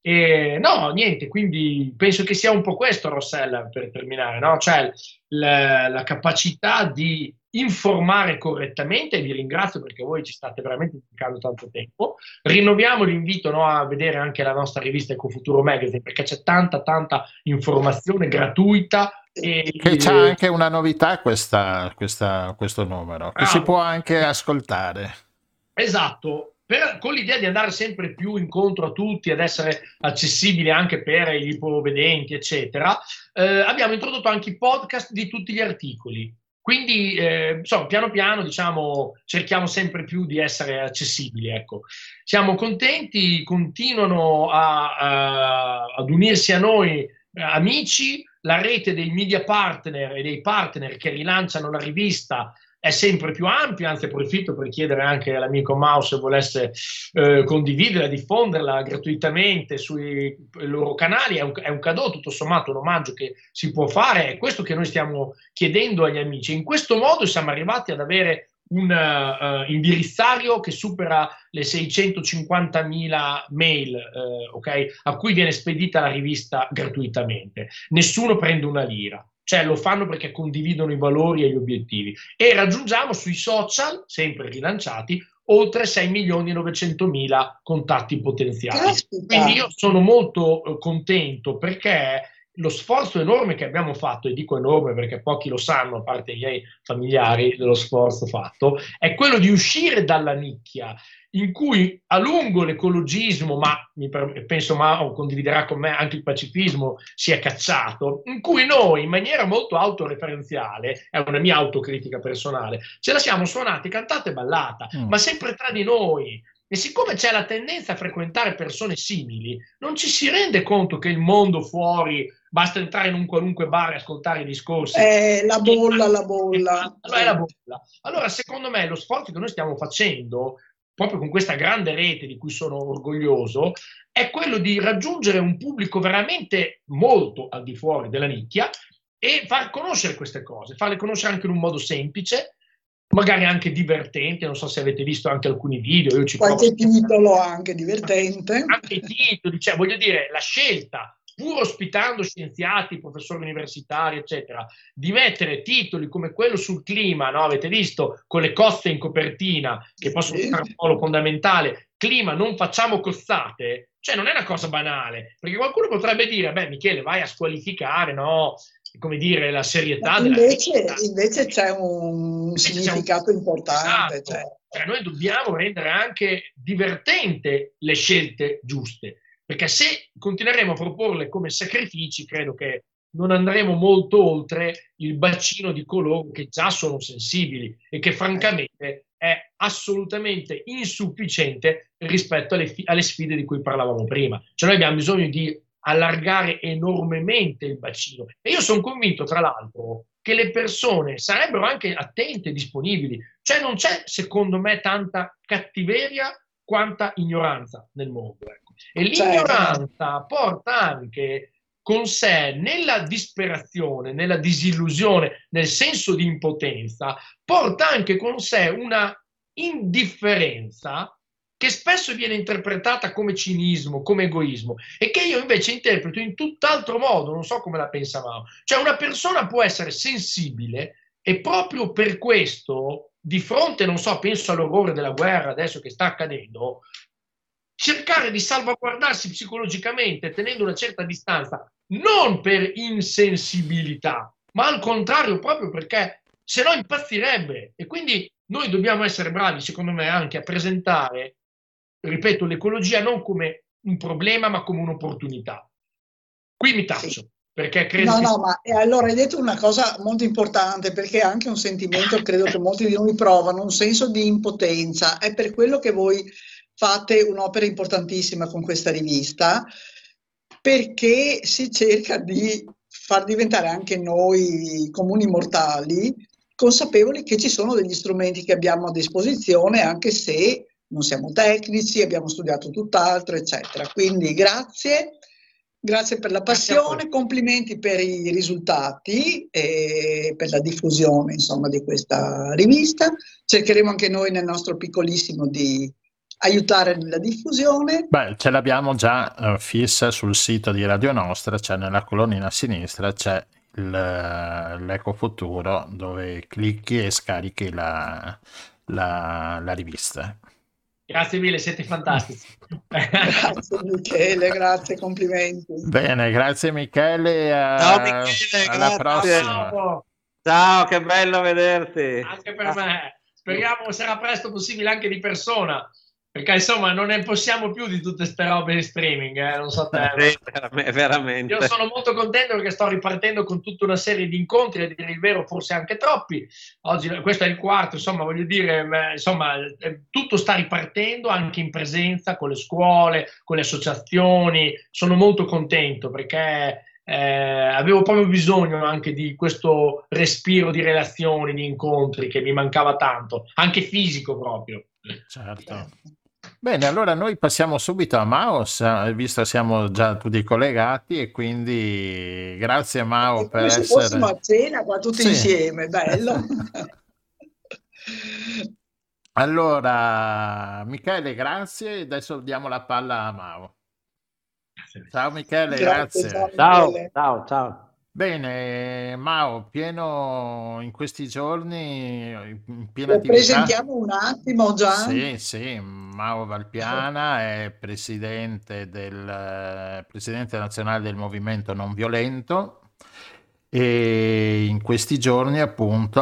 E, no, niente, quindi penso che sia un po' questo, Rossella, per terminare, no? Cioè la, la capacità di informare correttamente, vi ringrazio perché voi ci state veramente dedicando tanto tempo. Rinnoviamo l'invito no, a vedere anche la nostra rivista Ecofuturo Magazine perché c'è tanta, tanta informazione gratuita. E che c'è anche una novità questa, questa, questo numero, che ah, si può anche ascoltare. Esatto, per, con l'idea di andare sempre più incontro a tutti, ad essere accessibile anche per gli ipovedenti, eccetera, eh, abbiamo introdotto anche i podcast di tutti gli articoli. Quindi, eh, insomma, piano piano, diciamo, cerchiamo sempre più di essere accessibili. Ecco. Siamo contenti, continuano a, a, ad unirsi a noi eh, amici, la rete dei media partner e dei partner che rilanciano la rivista è sempre più ampia, anzi approfitto per chiedere anche all'amico Mao se volesse eh, condividerla, diffonderla gratuitamente sui loro canali, è un, è un cadeau tutto sommato, un omaggio che si può fare, è questo che noi stiamo chiedendo agli amici. In questo modo siamo arrivati ad avere un uh, indirizzario che supera le 650.000 mail uh, okay, a cui viene spedita la rivista gratuitamente. Nessuno prende una lira cioè lo fanno perché condividono i valori e gli obiettivi. E raggiungiamo sui social, sempre rilanciati, oltre 6 milioni e 900 mila contatti potenziali. Caspita. Quindi io sono molto eh, contento perché lo sforzo enorme che abbiamo fatto, e dico enorme perché pochi lo sanno, a parte i miei familiari, dello sforzo fatto, è quello di uscire dalla nicchia in cui a lungo l'ecologismo, ma penso Mao condividerà con me anche il pacifismo, si è cacciato, in cui noi in maniera molto autoreferenziale, è una mia autocritica personale, ce la siamo suonata, cantata e ballata, mm. ma sempre tra di noi. E siccome c'è la tendenza a frequentare persone simili, non ci si rende conto che il mondo fuori basta entrare in un qualunque bar e ascoltare i discorsi. Eh, la bolla, la bolla. Allora, è la bolla. Allora, secondo me, lo sforzo che noi stiamo facendo proprio con questa grande rete di cui sono orgoglioso, è quello di raggiungere un pubblico veramente molto al di fuori della nicchia e far conoscere queste cose, farle conoscere anche in un modo semplice, magari anche divertente, non so se avete visto anche alcuni video. Io ci Qualche provo... titolo anche divertente. Anche titoli, cioè voglio dire, la scelta pur ospitando scienziati, professori universitari, eccetera, di mettere titoli come quello sul clima, no? avete visto, con le coste in copertina, che possono essere un ruolo fondamentale, clima, non facciamo cozzate, cioè non è una cosa banale, perché qualcuno potrebbe dire, beh Michele, vai a squalificare, no? come dire, la serietà invece, invece c'è un invece significato c'è un... importante. Esatto. Cioè. Cioè, noi dobbiamo rendere anche divertente le scelte giuste. Perché se continueremo a proporle come sacrifici, credo che non andremo molto oltre il bacino di coloro che già sono sensibili e che francamente è assolutamente insufficiente rispetto alle, alle sfide di cui parlavamo prima. Cioè noi abbiamo bisogno di allargare enormemente il bacino. E io sono convinto, tra l'altro, che le persone sarebbero anche attente e disponibili. Cioè non c'è, secondo me, tanta cattiveria quanta ignoranza nel mondo. Ecco. E certo. l'ignoranza porta anche con sé nella disperazione, nella disillusione, nel senso di impotenza, porta anche con sé una indifferenza che spesso viene interpretata come cinismo, come egoismo, e che io invece interpreto in tutt'altro modo, non so come la pensavamo. Cioè una persona può essere sensibile e proprio per questo, di fronte, non so, penso all'orrore della guerra adesso che sta accadendo, cercare di salvaguardarsi psicologicamente tenendo una certa distanza, non per insensibilità, ma al contrario proprio perché se no impazzirebbe. E quindi noi dobbiamo essere bravi, secondo me, anche a presentare, ripeto, l'ecologia non come un problema, ma come un'opportunità. Qui mi taccio. Sì. Perché credo no, no, ma allora hai detto una cosa molto importante perché è anche un sentimento, credo che molti di noi provano, un senso di impotenza. È per quello che voi fate un'opera importantissima con questa rivista perché si cerca di far diventare anche noi comuni mortali consapevoli che ci sono degli strumenti che abbiamo a disposizione anche se non siamo tecnici, abbiamo studiato tutt'altro, eccetera. Quindi grazie Grazie per la passione, complimenti per i risultati e per la diffusione insomma, di questa rivista. Cercheremo anche noi nel nostro piccolissimo di aiutare nella diffusione. Beh, ce l'abbiamo già uh, fissa sul sito di Radio Nostra, cioè nella colonnina a sinistra c'è il, l'Eco Futuro dove clicchi e scarichi la, la, la rivista. Grazie mille, siete fantastici. grazie Michele, grazie, complimenti. Bene, grazie Michele. A... Ciao Michele, alla grazie. prossima. Ciao. Ciao, che bello vederti. Anche per me. Speriamo sarà presto possibile anche di persona. Perché insomma non ne possiamo più di tutte queste robe di streaming, eh? non so te. Sì, veramente. Io sono molto contento perché sto ripartendo con tutta una serie di incontri, a dire il vero forse anche troppi. Oggi questo è il quarto, insomma voglio dire, insomma tutto sta ripartendo anche in presenza con le scuole, con le associazioni. Sono molto contento perché eh, avevo proprio bisogno anche di questo respiro di relazioni, di incontri che mi mancava tanto, anche fisico proprio. Certo. Bene, allora noi passiamo subito a Maos, visto che siamo già tutti collegati e quindi grazie Mao e per essere... Se fossimo a cena qua tutti sì. insieme, bello. allora, Michele, grazie. Adesso diamo la palla a Mao. Ciao Michele, grazie. grazie. Ciao, ciao, ciao. Bene, Mao, pieno in questi giorni, in piena Lo attività. presentiamo un attimo già. Sì, sì, Mao Valpiana è presidente, del, presidente nazionale del movimento non violento e in questi giorni appunto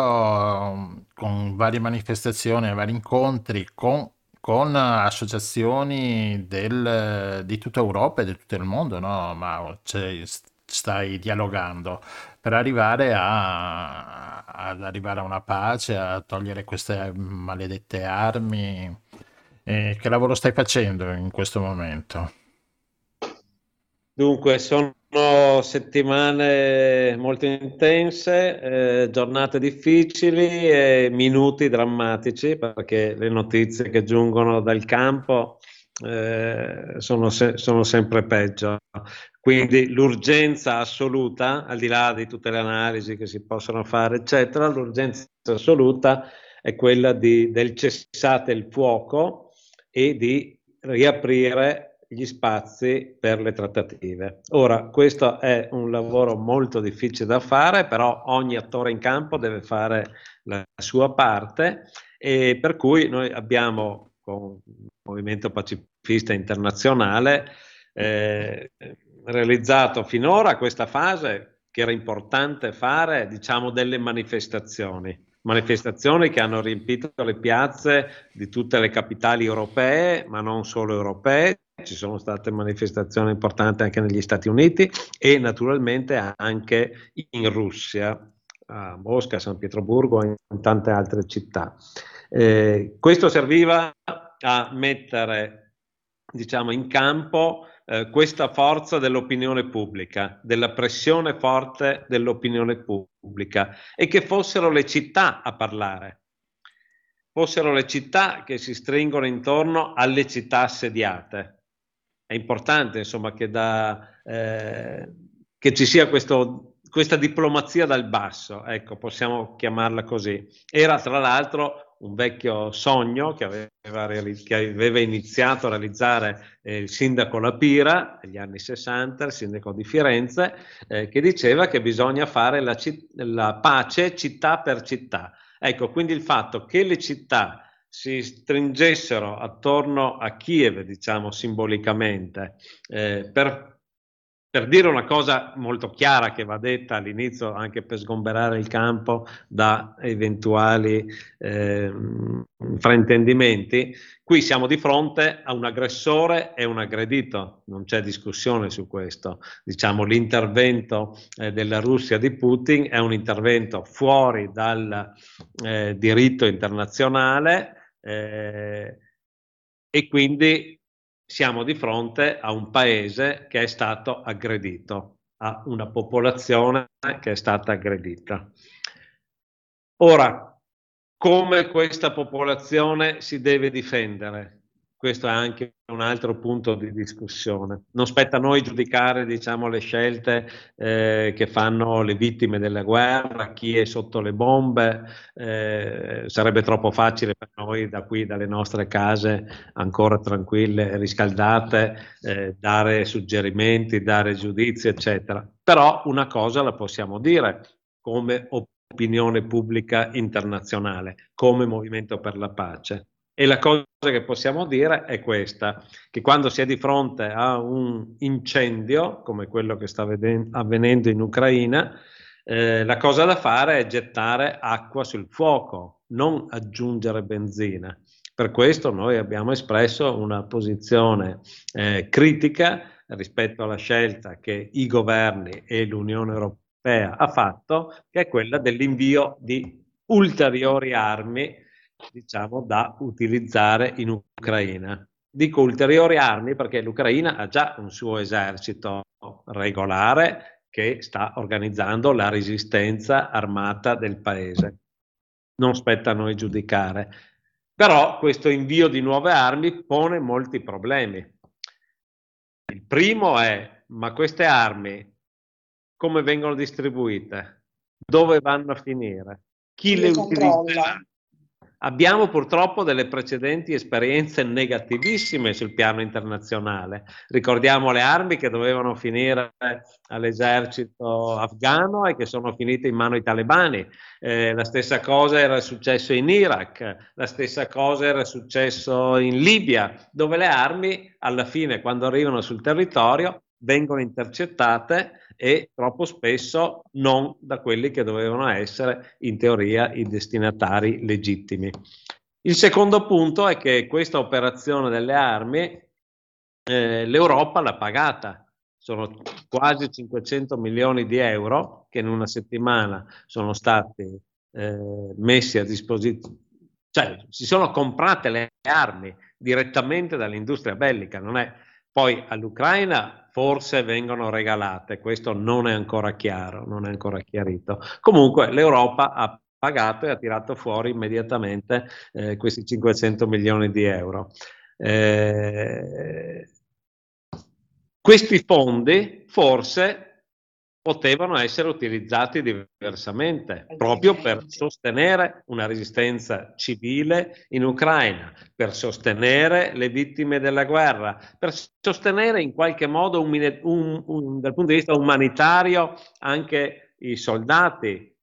con varie manifestazioni, vari incontri con, con associazioni del, di tutta Europa e di tutto il mondo, no Mao? C'è, stai dialogando per arrivare a, ad arrivare a una pace, a togliere queste maledette armi. Eh, che lavoro stai facendo in questo momento? Dunque, sono settimane molto intense, eh, giornate difficili e minuti drammatici perché le notizie che giungono dal campo eh, sono, se- sono sempre peggio. Quindi l'urgenza assoluta, al di là di tutte le analisi che si possono fare, eccetera, l'urgenza assoluta è quella di, del cessate il fuoco e di riaprire gli spazi per le trattative. Ora, questo è un lavoro molto difficile da fare, però ogni attore in campo deve fare la sua parte e per cui noi abbiamo con il Movimento Pacifista Internazionale eh, realizzato finora questa fase che era importante fare, diciamo, delle manifestazioni. Manifestazioni che hanno riempito le piazze di tutte le capitali europee, ma non solo europee. Ci sono state manifestazioni importanti anche negli Stati Uniti e naturalmente anche in Russia, a Mosca, San Pietroburgo e in tante altre città. Eh, questo serviva a mettere diciamo, in campo eh, questa forza dell'opinione pubblica, della pressione forte dell'opinione pubblica e che fossero le città a parlare, fossero le città che si stringono intorno alle città assediate. È importante insomma che, da, eh, che ci sia questo, questa diplomazia dal basso, ecco, possiamo chiamarla così. Era tra l'altro un vecchio sogno che aveva, che aveva, iniziato a realizzare eh, il sindaco Lapira negli anni 60, il sindaco di Firenze, eh, che diceva che bisogna fare la, la, pace città per città. Ecco, quindi il fatto che le città si stringessero attorno a Kiev, diciamo simbolicamente, eh, per per dire una cosa molto chiara che va detta all'inizio anche per sgomberare il campo da eventuali eh, fraintendimenti, qui siamo di fronte a un aggressore e un aggredito, non c'è discussione su questo. Diciamo l'intervento eh, della Russia di Putin è un intervento fuori dal eh, diritto internazionale eh, e quindi siamo di fronte a un paese che è stato aggredito, a una popolazione che è stata aggredita. Ora, come questa popolazione si deve difendere? Questo è anche un altro punto di discussione. Non spetta a noi giudicare diciamo, le scelte eh, che fanno le vittime della guerra, chi è sotto le bombe, eh, sarebbe troppo facile per noi da qui, dalle nostre case ancora tranquille, riscaldate, eh, dare suggerimenti, dare giudizi, eccetera. Però una cosa la possiamo dire come opinione pubblica internazionale, come Movimento per la Pace e la cosa che possiamo dire è questa, che quando si è di fronte a un incendio, come quello che sta avvenendo in Ucraina, eh, la cosa da fare è gettare acqua sul fuoco, non aggiungere benzina. Per questo noi abbiamo espresso una posizione eh, critica rispetto alla scelta che i governi e l'Unione Europea ha fatto, che è quella dell'invio di ulteriori armi diciamo, da utilizzare in Ucraina. Dico ulteriori armi perché l'Ucraina ha già un suo esercito regolare che sta organizzando la resistenza armata del paese. Non spetta a noi giudicare. Però questo invio di nuove armi pone molti problemi. Il primo è, ma queste armi come vengono distribuite? Dove vanno a finire? Chi le, le utilizza? Abbiamo purtroppo delle precedenti esperienze negativissime sul piano internazionale. Ricordiamo le armi che dovevano finire all'esercito afghano e che sono finite in mano ai talebani. Eh, la stessa cosa era successo in Iraq, la stessa cosa era successo in Libia, dove le armi alla fine, quando arrivano sul territorio, vengono intercettate e troppo spesso non da quelli che dovevano essere in teoria i destinatari legittimi. Il secondo punto è che questa operazione delle armi eh, l'Europa l'ha pagata, sono quasi 500 milioni di euro che in una settimana sono stati eh, messi a disposizione, cioè si sono comprate le armi direttamente dall'industria bellica, non è poi all'Ucraina forse vengono regalate, questo non è ancora chiaro, non è ancora chiarito. Comunque l'Europa ha pagato e ha tirato fuori immediatamente eh, questi 500 milioni di euro. Eh, questi fondi forse potevano essere utilizzati diversamente, proprio per sostenere una resistenza civile in Ucraina, per sostenere le vittime della guerra, per sostenere in qualche modo un, un, un, dal punto di vista umanitario anche i soldati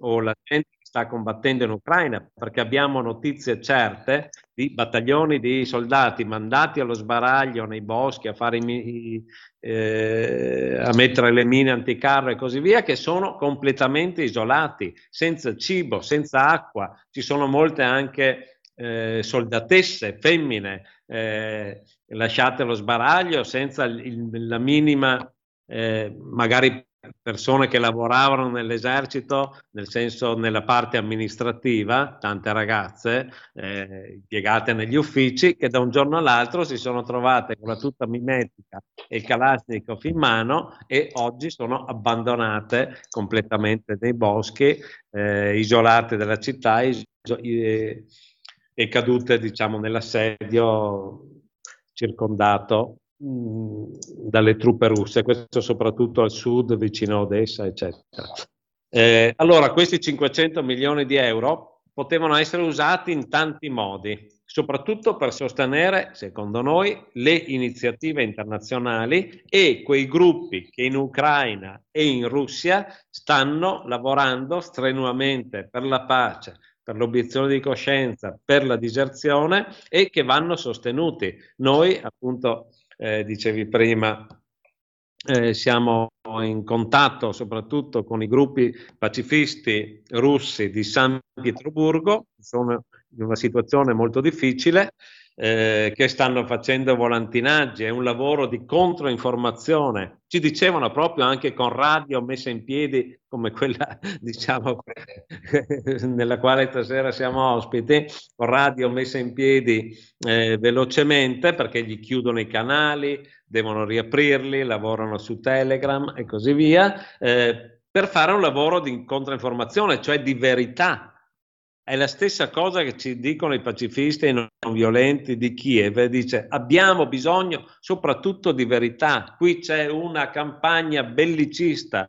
o la gente sta combattendo in Ucraina, perché abbiamo notizie certe di battaglioni di soldati mandati allo sbaraglio nei boschi a, fare i, eh, a mettere le mine anticarro e così via, che sono completamente isolati, senza cibo, senza acqua. Ci sono molte anche eh, soldatesse, femmine, eh, lasciate allo sbaraglio senza il, la minima, eh, magari persone che lavoravano nell'esercito, nel senso nella parte amministrativa, tante ragazze eh, impiegate negli uffici, che da un giorno all'altro si sono trovate con la tuta mimetica e il Kalashnikov in mano e oggi sono abbandonate completamente nei boschi, eh, isolate dalla città e, e cadute diciamo nell'assedio circondato dalle truppe russe, questo soprattutto al sud, vicino a Odessa, eccetera. Eh, allora, questi 500 milioni di euro potevano essere usati in tanti modi, soprattutto per sostenere, secondo noi, le iniziative internazionali e quei gruppi che in Ucraina e in Russia stanno lavorando strenuamente per la pace, per l'obiezione di coscienza, per la diserzione e che vanno sostenuti. Noi, appunto, eh, dicevi prima, eh, siamo in contatto soprattutto con i gruppi pacifisti russi di San Pietroburgo, sono in una situazione molto difficile, eh, che stanno facendo volantinaggi, è un lavoro di controinformazione. Ci dicevano proprio anche con radio messa in piedi come quella diciamo nella quale stasera siamo ospiti, con radio messa in piedi eh, velocemente perché gli chiudono i canali, devono riaprirli, lavorano su Telegram e così via, eh, per fare un lavoro di controinformazione, cioè di verità è la stessa cosa che ci dicono i pacifisti e non violenti di Kiev. Dice abbiamo bisogno soprattutto di verità. Qui c'è una campagna bellicista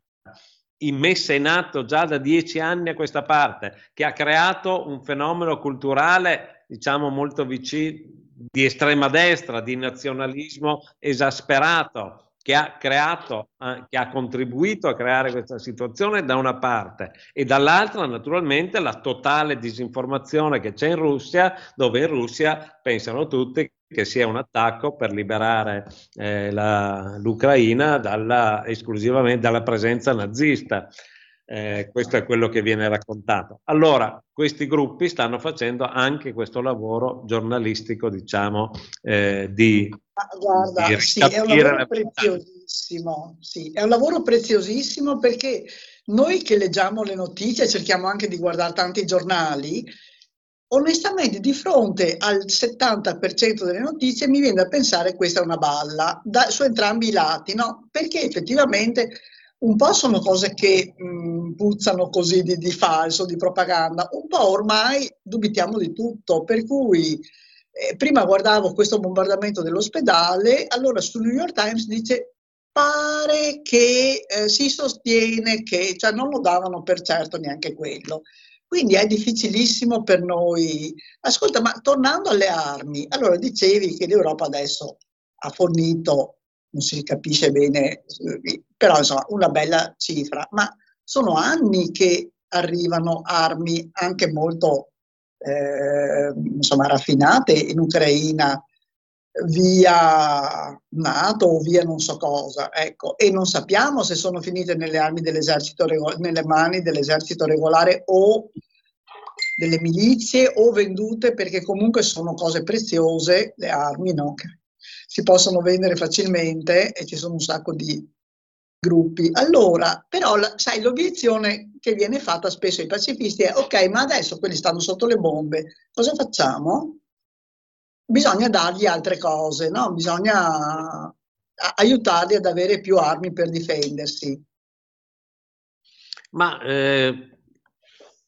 immessa in atto già da dieci anni a questa parte, che ha creato un fenomeno culturale, diciamo, molto vicino di estrema destra, di nazionalismo esasperato, che ha creato, eh, che ha contribuito a creare questa situazione da una parte e dall'altra naturalmente la totale disinformazione che c'è in Russia, dove in Russia pensano tutti che sia un attacco per liberare eh, la, l'Ucraina dalla, esclusivamente dalla presenza nazista. Eh, questo è quello che viene raccontato. Allora, questi gruppi stanno facendo anche questo lavoro giornalistico, diciamo, eh, di, guarda, di sì, è un lavoro preziosissimo, sì, è un lavoro preziosissimo perché noi che leggiamo le notizie, cerchiamo anche di guardare tanti giornali, onestamente di fronte al 70% delle notizie mi viene da pensare che questa è una balla da, su entrambi i lati, no? Perché effettivamente un po' sono cose che mh, puzzano così di, di, falso, di propaganda, un po' ormai dubitiamo di tutto, per cui eh, prima guardavo questo bombardamento dell'ospedale, allora su New York Times dice pare che eh, si sostiene che, cioè non lo davano per certo neanche quello. Quindi è difficilissimo per noi. Ascolta, ma tornando alle armi, allora dicevi che l'Europa adesso ha fornito non si capisce bene, però insomma una bella cifra, ma sono anni che arrivano armi anche molto eh, insomma, raffinate in Ucraina via Nato o via non so cosa, ecco, e non sappiamo se sono finite nelle, armi dell'esercito nelle mani dell'esercito regolare o delle milizie o vendute perché comunque sono cose preziose, le armi, no? si possono vendere facilmente e ci sono un sacco di gruppi. Allora, però, sai, l'obiezione che viene fatta spesso ai pacifisti è ok, ma adesso quelli stanno sotto le bombe, cosa facciamo? Bisogna dargli altre cose, no? Bisogna aiutarli ad avere più armi per difendersi. Ma eh,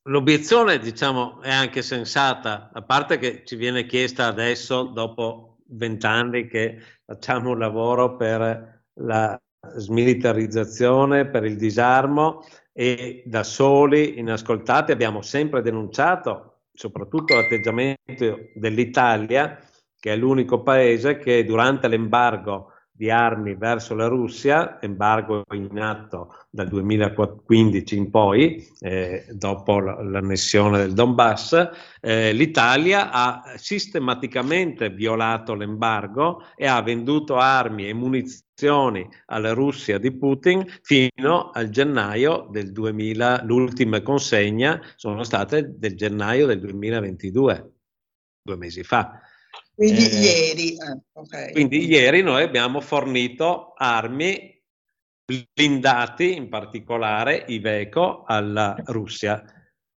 l'obiezione, diciamo, è anche sensata, a parte che ci viene chiesta adesso, dopo vent'anni che facciamo un lavoro per la smilitarizzazione, per il disarmo e da soli, inascoltati, abbiamo sempre denunciato soprattutto l'atteggiamento dell'Italia, che è l'unico paese che durante l'embargo di armi verso la Russia, embargo in atto dal 2015 in poi, eh, dopo l'annessione del Donbass, eh, l'Italia ha sistematicamente violato l'embargo e ha venduto armi e munizioni alla Russia di Putin fino al gennaio del 2000, l'ultima consegna sono state del gennaio del 2022, due mesi fa. Quindi eh, ieri. Eh, okay. Quindi ieri noi abbiamo fornito armi blindati, in particolare Iveco, alla Russia.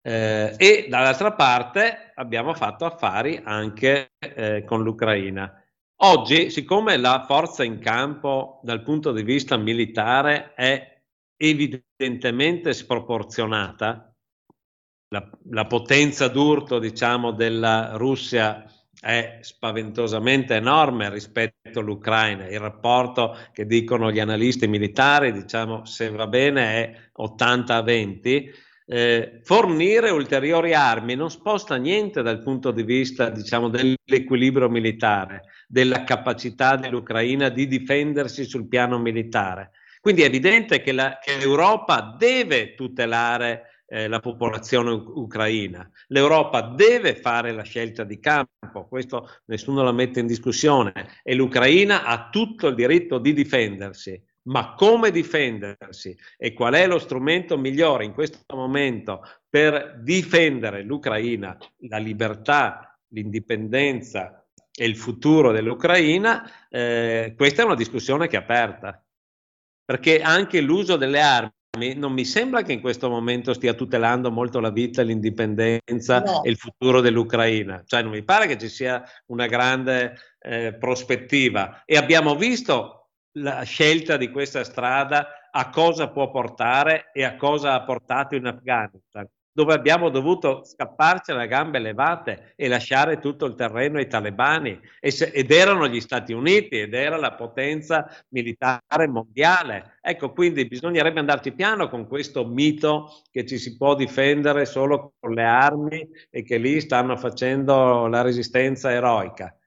Eh, e dall'altra parte abbiamo fatto affari anche eh, con l'Ucraina. Oggi, siccome la forza in campo dal punto di vista militare è evidentemente sproporzionata, la, la potenza d'urto diciamo, della Russia è spaventosamente enorme rispetto all'Ucraina. Il rapporto che dicono gli analisti militari, diciamo se va bene, è 80-20. Eh, fornire ulteriori armi non sposta niente dal punto di vista diciamo, dell'equilibrio militare, della capacità dell'Ucraina di difendersi sul piano militare. Quindi è evidente che, la, che l'Europa deve tutelare eh, la popolazione ucraina. L'Europa deve fare la scelta di campo, questo nessuno la mette in discussione, e l'Ucraina ha tutto il diritto di difendersi. Ma come difendersi e qual è lo strumento migliore in questo momento per difendere l'Ucraina, la libertà, l'indipendenza e il futuro dell'Ucraina, eh, questa è una discussione che è aperta. Perché anche l'uso delle armi non mi sembra che in questo momento stia tutelando molto la vita, l'indipendenza no. e il futuro dell'Ucraina. Cioè non mi pare che ci sia una grande eh, prospettiva. E abbiamo visto la scelta di questa strada a cosa può portare e a cosa ha portato in Afghanistan. Dove abbiamo dovuto scapparci a gambe levate e lasciare tutto il terreno ai talebani se, ed erano gli Stati Uniti ed era la potenza militare mondiale. Ecco, quindi bisognerebbe andarci piano con questo mito che ci si può difendere solo con le armi e che lì stanno facendo la resistenza eroica.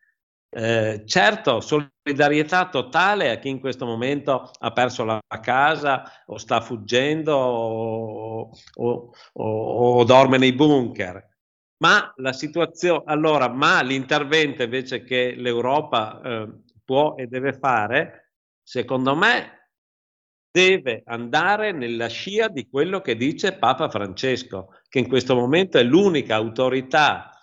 Eh, certo, solidarietà totale a chi in questo momento ha perso la casa o sta fuggendo o, o, o, o dorme nei bunker. Ma la situazione, allora, ma l'intervento invece che l'Europa eh, può e deve fare, secondo me, deve andare nella scia di quello che dice Papa Francesco, che in questo momento è l'unica autorità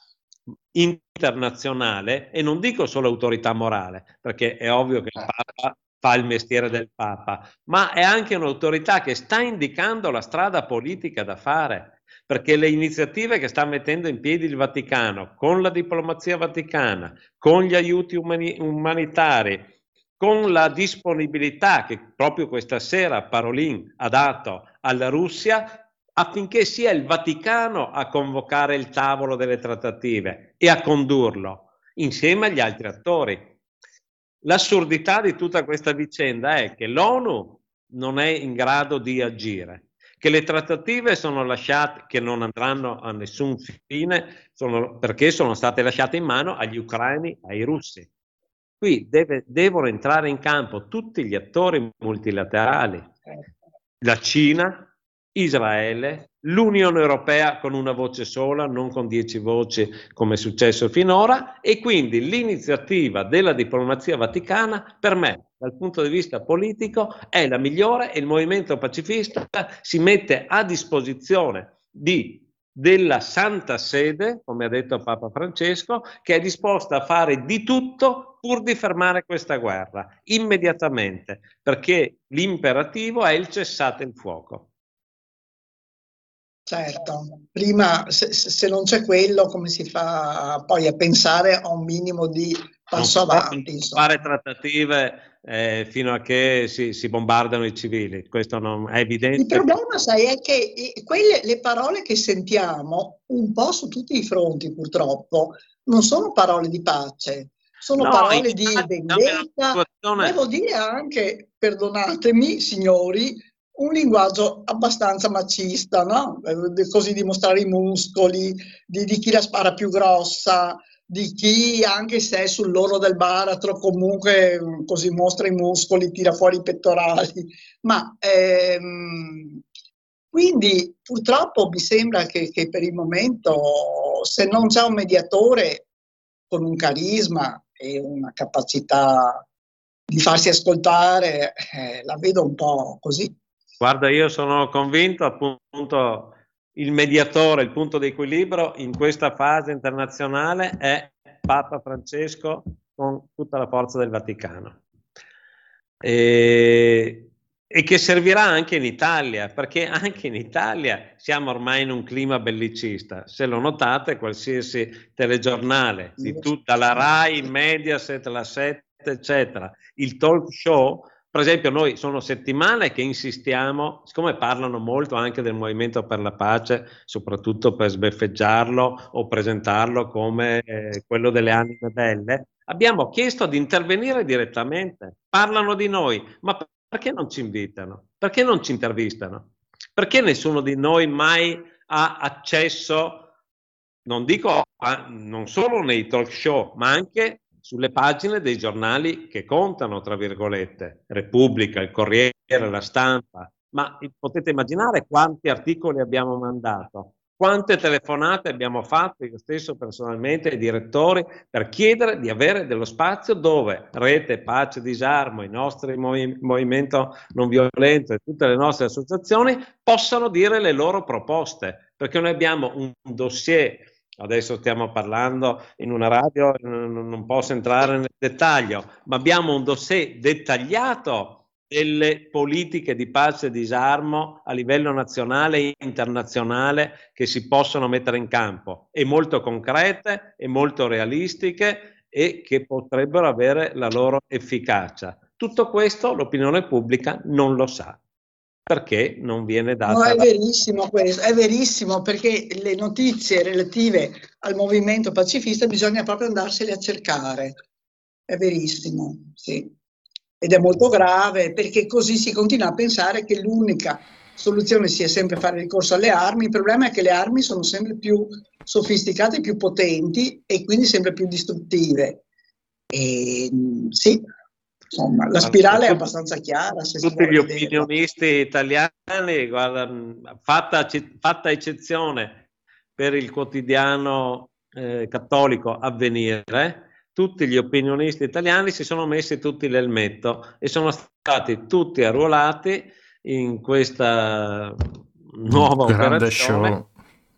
internazionale e non dico solo autorità morale, perché è ovvio che il eh. Papa fa il mestiere del Papa, ma è anche un'autorità che sta indicando la strada politica da fare, perché le iniziative che sta mettendo in piedi il Vaticano, con la diplomazia vaticana, con gli aiuti umani- umanitari, con la disponibilità che proprio questa sera Parolin ha dato alla Russia, affinché sia il Vaticano a convocare il tavolo delle trattative e a condurlo insieme agli altri attori. L'assurdità di tutta questa vicenda è che l'ONU non è in grado di agire, che le trattative sono lasciate, che non andranno a nessun fine, sono, perché sono state lasciate in mano agli ucraini, ai russi. Qui deve, devono entrare in campo tutti gli attori multilaterali, la Cina, Israele, l'Unione Europea con una voce sola, non con dieci voci come è successo finora, e quindi l'iniziativa della diplomazia vaticana per me, dal punto di vista politico, è la migliore e il movimento pacifista si mette a disposizione di, della Santa Sede, come ha detto Papa Francesco, che è disposta a fare di tutto pur di fermare questa guerra, immediatamente, perché l'imperativo è il cessate il fuoco. Certo, prima se, se, non c'è quello, come si fa poi a pensare a un minimo di passo non avanti? Insomma. Fare trattative eh, fino a che si, si, bombardano i civili, questo non è evidente. Il problema, sai, è che quelle, le parole che sentiamo un po' su tutti i fronti, purtroppo, non sono parole di pace, sono no, parole di vendetta. Devo dire anche, perdonatemi, signori, un linguaggio abbastanza macista, no? Eh, così dimostrare i muscoli, di, di, chi la spara più grossa, di chi anche se è sull'oro del baratro comunque mm, così mostra i muscoli, tira fuori i pettorali. Ma ehm, quindi purtroppo mi sembra che, che per il momento se non c'è un mediatore con un carisma e una capacità di farsi ascoltare, eh, la vedo un po' così. Guarda, io sono convinto appunto il mediatore, il punto di equilibrio in questa fase internazionale è Papa Francesco con tutta la forza del Vaticano. E, e, che servirà anche in Italia, perché anche in Italia siamo ormai in un clima bellicista. Se lo notate, qualsiasi telegiornale, di tutta la RAI, Mediaset, la 7, eccetera, il talk show per esempio, noi sono settimane che insistiamo, siccome parlano molto anche del movimento per la pace, soprattutto per sbeffeggiarlo o presentarlo come eh, quello delle anime belle, abbiamo chiesto di intervenire direttamente. Parlano di noi, ma perché non ci invitano? Perché non ci intervistano? Perché nessuno di noi mai ha accesso, non dico a, non solo nei talk show, ma anche sulle pagine dei giornali che contano, tra virgolette, Repubblica, il Corriere, la Stampa, ma potete immaginare quanti articoli abbiamo mandato, quante telefonate abbiamo fatto io stesso personalmente ai direttori per chiedere di avere dello spazio dove Rete, Pace, Disarmo, i nostri movi- movimento non violento e tutte le nostre associazioni possano dire le loro proposte, perché noi abbiamo un dossier Adesso stiamo parlando in una radio, non posso entrare nel dettaglio, ma abbiamo un dossier dettagliato delle politiche di pace e disarmo a livello nazionale e internazionale che si possono mettere in campo e molto concrete e molto realistiche e che potrebbero avere la loro efficacia. Tutto questo l'opinione pubblica non lo sa. Perché non viene data. No, è verissimo questo, è verissimo perché le notizie relative al movimento pacifista bisogna proprio andarsene a cercare. È verissimo, sì. Ed è molto grave perché così si continua a pensare che l'unica soluzione sia sempre fare ricorso alle armi. Il problema è che le armi sono sempre più sofisticate, più potenti e quindi sempre più distruttive. E sì, insomma, la spirale è abbastanza chiara. tutti gli opinionisti italiani, guarda, fatta, fatta, eccezione per il quotidiano eh, cattolico Avvenire, tutti gli opinionisti italiani si sono messi tutti l'elmetto e sono stati tutti arruolati in questa nuova Grande operazione. Show.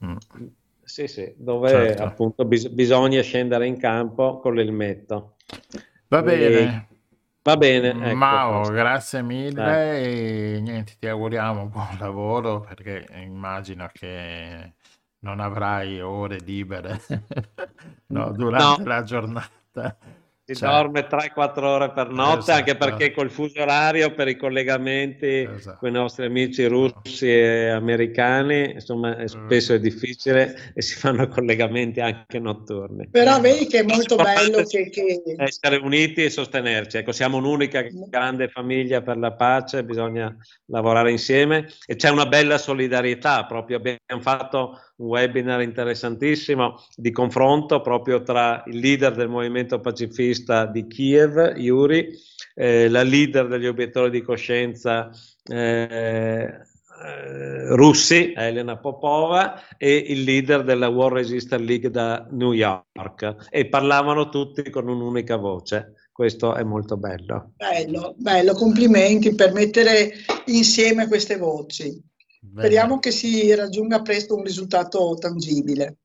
Mm. Sì, sì, dove certo. appunto bis- bisogna scendere in campo con l'elmetto. Va bene. Va bene. Ecco, Mao, grazie mille Dai. e niente, ti auguriamo buon lavoro perché immagino che non avrai ore libere no, durante no. la giornata. Si cioè, dorme 3-4 ore per notte, esatto. anche perché col fuso orario per i collegamenti esatto. con i nostri amici russi e americani, insomma, è spesso è difficile e si fanno collegamenti anche notturni. Però vedi che è molto bello che, che... essere uniti e sostenerci. Ecco, siamo un'unica grande famiglia per la pace, bisogna lavorare insieme e c'è una bella solidarietà proprio. Abbiamo fatto un webinar interessantissimo di confronto proprio tra il leader del movimento pacifista di Kiev, Yuri, eh, la leader degli obiettori di coscienza eh, eh, russi, Elena Popova, e il leader della War Resistance League da New York e parlavano tutti con un'unica voce. Questo è molto bello. Bello, bello, complimenti per mettere insieme queste voci. Speriamo che si raggiunga presto un risultato tangibile.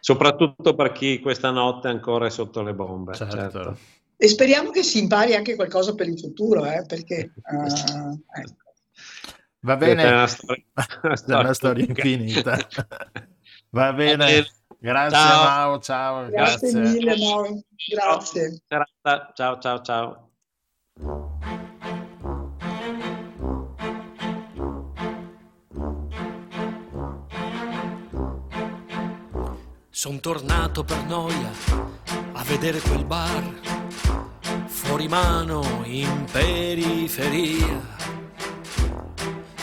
Soprattutto per chi questa notte ancora è sotto le bombe. Certo. certo. E speriamo che si impari anche qualcosa per il futuro, eh, perché... Uh, ecco. Va bene, è una storia, una una storia infinita. Va bene, grazie ciao. Mao, ciao. Grazie, grazie. mille Mao, grazie. Ciao, ciao, ciao. Son tornato per noia a vedere quel bar fuori mano in periferia.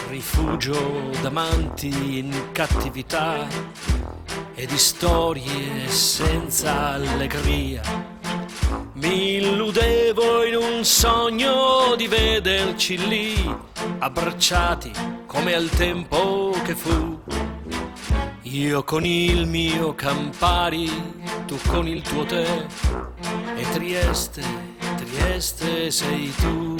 Rifugio d'amanti in cattività e di storie senza allegria. Mi illudevo in un sogno di vederci lì, abbracciati come al tempo che fu io con il mio Campari, tu con il tuo tè e Trieste, Trieste sei tu.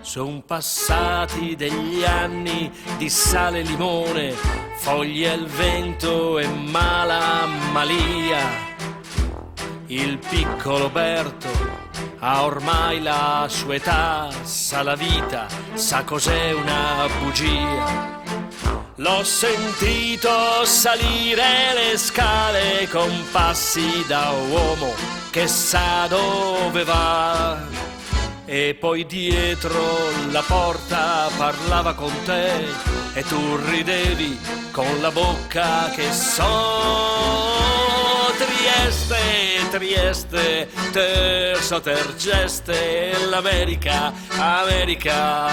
Sono passati degli anni di sale e limone, foglie al vento e mala malia. Il piccolo Berto ha ormai la sua età, sa la vita, sa cos'è una bugia L'ho sentito salire le scale con passi da uomo che sa dove va. E poi dietro la porta parlava con te e tu ridevi con la bocca che so. Trieste, Trieste, terzo tergeste, l'America, America.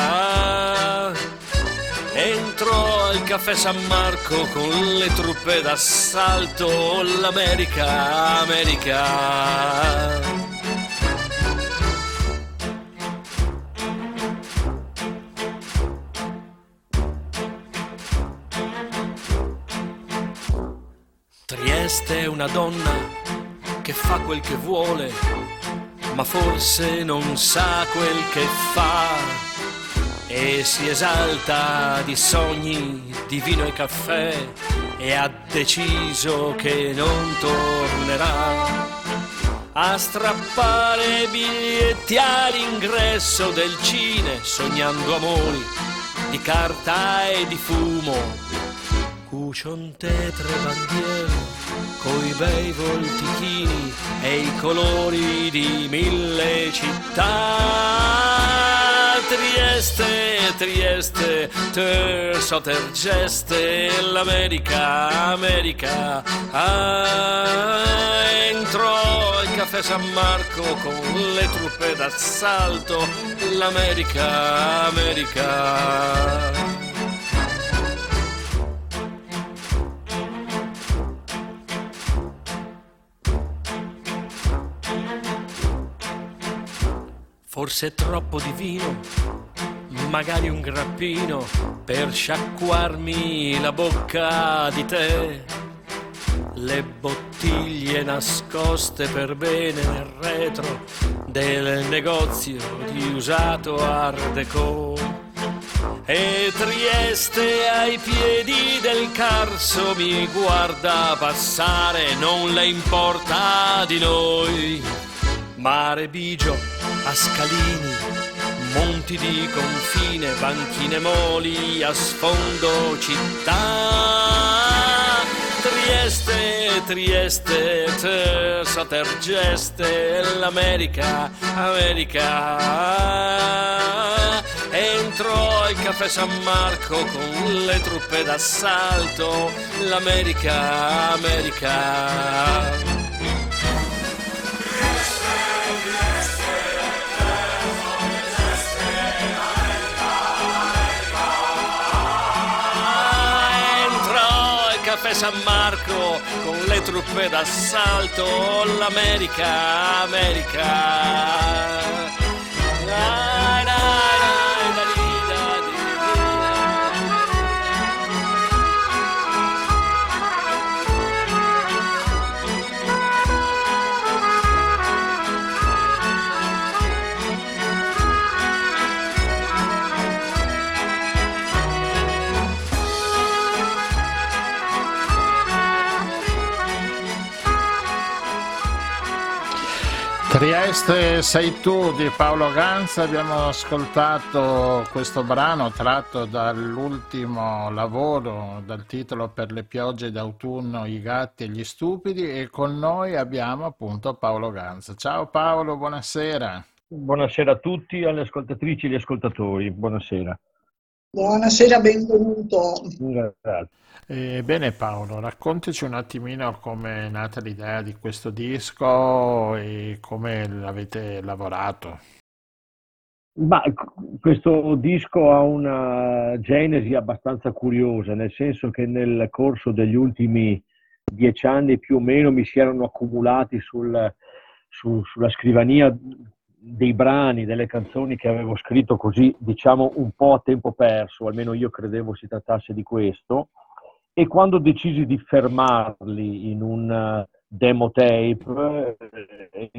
Entro al caffè San Marco con le truppe d'assalto, l'America, America. Trieste è una donna che fa quel che vuole, ma forse non sa quel che fa e si esalta di sogni, di vino e caffè e ha deciso che non tornerà a strappare biglietti all'ingresso del cine sognando amori di carta e di fumo. Cuscion tetre bandiere coi bei voltichini e i colori di mille città Trieste, Trieste, Terzo Tergeste, l'America, America. Ah, entrò al caffè San Marco con le truppe d'assalto, l'America, America. Forse troppo di vino, magari un grappino per sciacquarmi la bocca di te. Le bottiglie nascoste per bene nel retro del negozio di usato Art Deco. E Trieste ai piedi del Carso mi guarda passare, non le importa di noi. Mare Bigio a scalini, monti di confine, banchine moli a sfondo città. Trieste, Trieste, Terza Tergeste, l'America, America. Entro al caffè San Marco con le truppe d'assalto, l'America, America. Caffè San Marco con le truppe d'assalto, l'America, America. Trieste sei tu di Paolo Ganza, abbiamo ascoltato questo brano tratto dall'ultimo lavoro dal titolo Per le piogge d'autunno, i gatti e gli stupidi e con noi abbiamo appunto Paolo Ganza. Ciao Paolo, buonasera. Buonasera a tutti, alle ascoltatrici e agli ascoltatori, buonasera. Buonasera, benvenuto. Grazie. Eh, bene Paolo, raccontaci un attimino come è nata l'idea di questo disco e come l'avete lavorato. Ma questo disco ha una genesi abbastanza curiosa, nel senso che nel corso degli ultimi dieci anni più o meno mi si erano accumulati sul, su, sulla scrivania dei brani, delle canzoni che avevo scritto così, diciamo, un po' a tempo perso, almeno io credevo si trattasse di questo e quando decisi di fermarli in un eh, demo tape eh,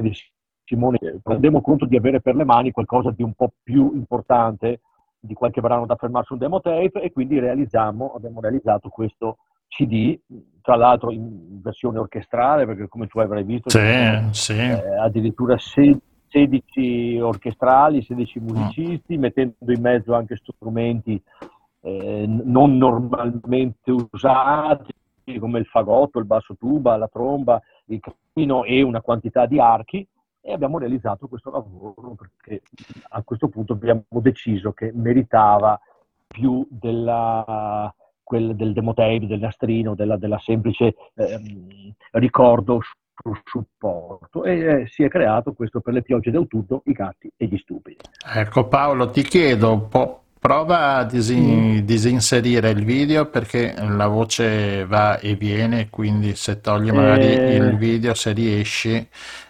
di Simone rendevo conto di avere per le mani qualcosa di un po' più importante di qualche brano da fermarsi un demo tape e quindi realizziamo, abbiamo realizzato questo CD, tra l'altro in versione orchestrale perché come tu avrai visto sì, sì. Eh, addirittura 16 16 orchestrali, 16 musicisti, mm. mettendo in mezzo anche strumenti eh, non normalmente usati come il fagotto, il basso tuba, la tromba, il camino e una quantità di archi e abbiamo realizzato questo lavoro perché a questo punto abbiamo deciso che meritava più della, quel, del demotape, del nastrino, della, della semplice eh, ricordo supporto e eh, si è creato questo per le piogge d'autunno, i gatti e gli stupidi. Ecco Paolo, ti chiedo, po- prova a disin- mm. disinserire il video perché la voce va e viene, quindi se togli magari eh... il video, se riesci,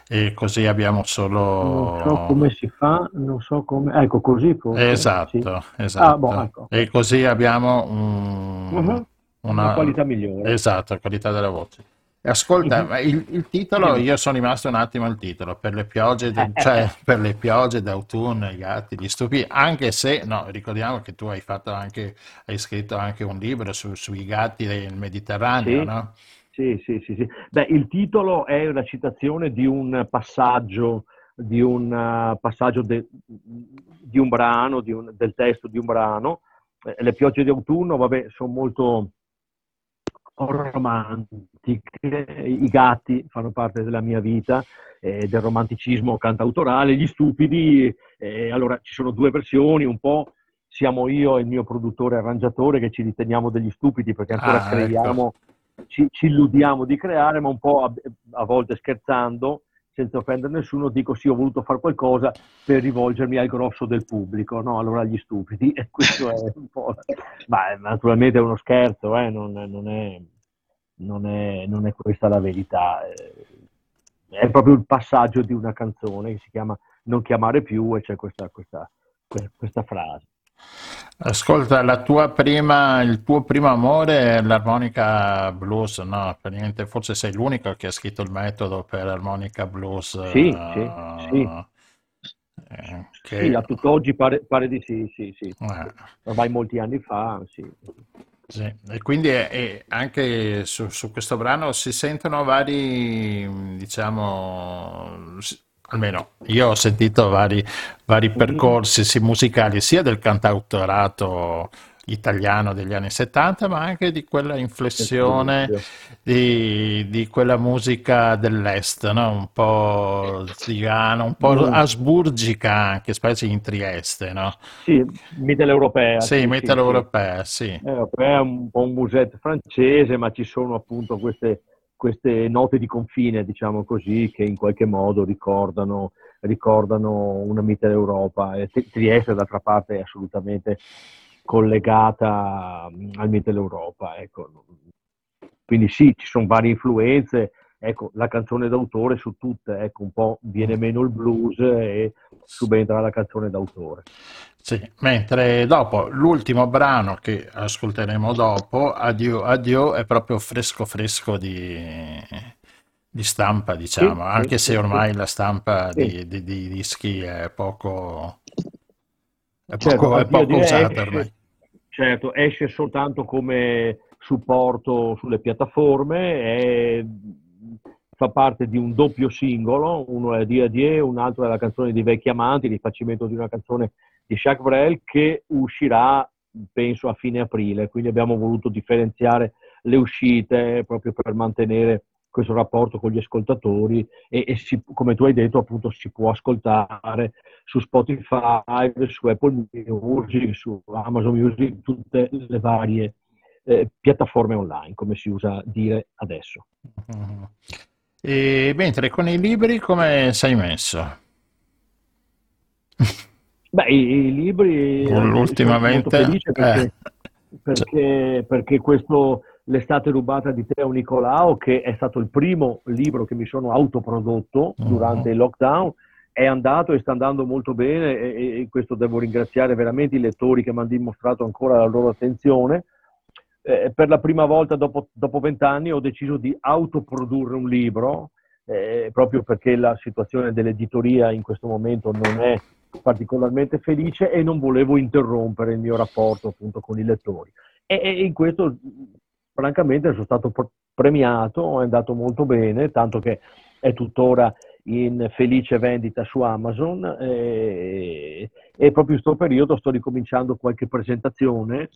e così abbiamo solo... Non so come si fa, non so come... Ecco, così forse, Esatto, sì. esatto. Ah, boh, ecco. E così abbiamo un... uh-huh. una... una qualità migliore. Esatto, qualità della voce. Ascolta, ma il, il, titolo, io sono rimasto un attimo al titolo, per le piogge, de, cioè per le piogge d'autunno, i gatti, gli stupidi, anche se, no, ricordiamo che tu hai fatto anche, hai scritto anche un libro su, sui gatti del Mediterraneo, sì. no? Sì, sì, sì, sì. Beh, il titolo è una citazione di un passaggio, di un uh, passaggio de, di un brano, di un, del testo di un brano. Eh, le piogge d'autunno, vabbè, sono molto romantiche. I gatti fanno parte della mia vita, eh, del romanticismo cantautorale, gli stupidi. Eh, allora ci sono due versioni, un po' siamo io e il mio produttore arrangiatore che ci riteniamo degli stupidi perché ancora ah, creiamo, ecco. ci, ci, illudiamo di creare, ma un po' a, a volte scherzando senza offendere nessuno, dico sì, ho voluto fare qualcosa per rivolgermi al grosso del pubblico, no? Allora gli stupidi, e questo è un po'... Ma naturalmente è uno scherzo, eh? non, non, è, non, è, non, è, questa la verità. Eh, è proprio il passaggio di una canzone che si chiama Non chiamare più e c'è questa, questa, questa frase. Ascolta, la tua prima, il tuo primo amore è l'armonica blues, no? Per niente, forse sei l'unico che ha scritto il metodo per armonica blues. Sì, sì, sì. Eh, che... sì, a tutt'oggi pare, pare di sì, sì, sì. Eh. Ormai molti anni fa, sì. Sì, e quindi è, è anche su, su, questo brano si sentono vari, diciamo, almeno io ho sentito vari, vari percorsi sì, musicali sia del cantautorato italiano degli anni 70, ma anche di quella inflessione di, di quella musica dell'est, no? un po' zigana, un po' mm. asburgica anche, specie in Trieste. No? Sì, mitteleuropea. Sì, sì mitteleuropea, sì. sì. Europea, un po' un musette francese, ma ci sono appunto queste queste note di confine, diciamo così, che in qualche modo ricordano, ricordano una Mitteleuropa. E Trieste, d'altra parte, è assolutamente collegata mm, al Mitteleuropa. Ecco. Quindi sì, ci sono varie influenze. Ecco, la canzone d'autore su tutte, ecco, un po' viene meno il blues e subentra la canzone d'autore. Sì, mentre dopo l'ultimo brano che ascolteremo dopo, Addio, Addio, è proprio fresco fresco di, di stampa, diciamo, sì, anche sì, se ormai sì. la stampa di, di, di, dischi è poco, è certo, poco, è poco usata ormai. Certo, esce soltanto come supporto sulle piattaforme, è, fa parte di un doppio singolo, uno è Addio Addio, un altro è la canzone di Vecchi Amanti, rifacimento di una canzone di Jacques Brel che uscirà penso a fine aprile, quindi abbiamo voluto differenziare le uscite proprio per mantenere questo rapporto con gli ascoltatori e, e si, come tu hai detto appunto si può ascoltare su Spotify, su Apple Music, su Amazon Music, tutte le varie eh, piattaforme online, come si usa dire adesso. Mm-hmm. E mentre con i libri come sei messo? Beh, i, i libri eh, ultimamente perché, eh. perché, perché, questo L'estate rubata di Teo Nicolao, che è stato il primo libro che mi sono autoprodotto uh-huh. durante il lockdown, è andato e sta andando molto bene e, e questo devo ringraziare veramente i lettori che mi hanno dimostrato ancora la loro attenzione. Eh, per la prima volta dopo vent'anni ho deciso di autoprodurre un libro, eh, proprio perché la situazione dell'editoria in questo momento non è particolarmente felice e non volevo interrompere il mio rapporto appunto con i lettori. E, e in questo francamente sono stato premiato, è andato molto bene, tanto che è tuttora in felice vendita su Amazon e, e proprio in questo periodo sto ricominciando qualche presentazione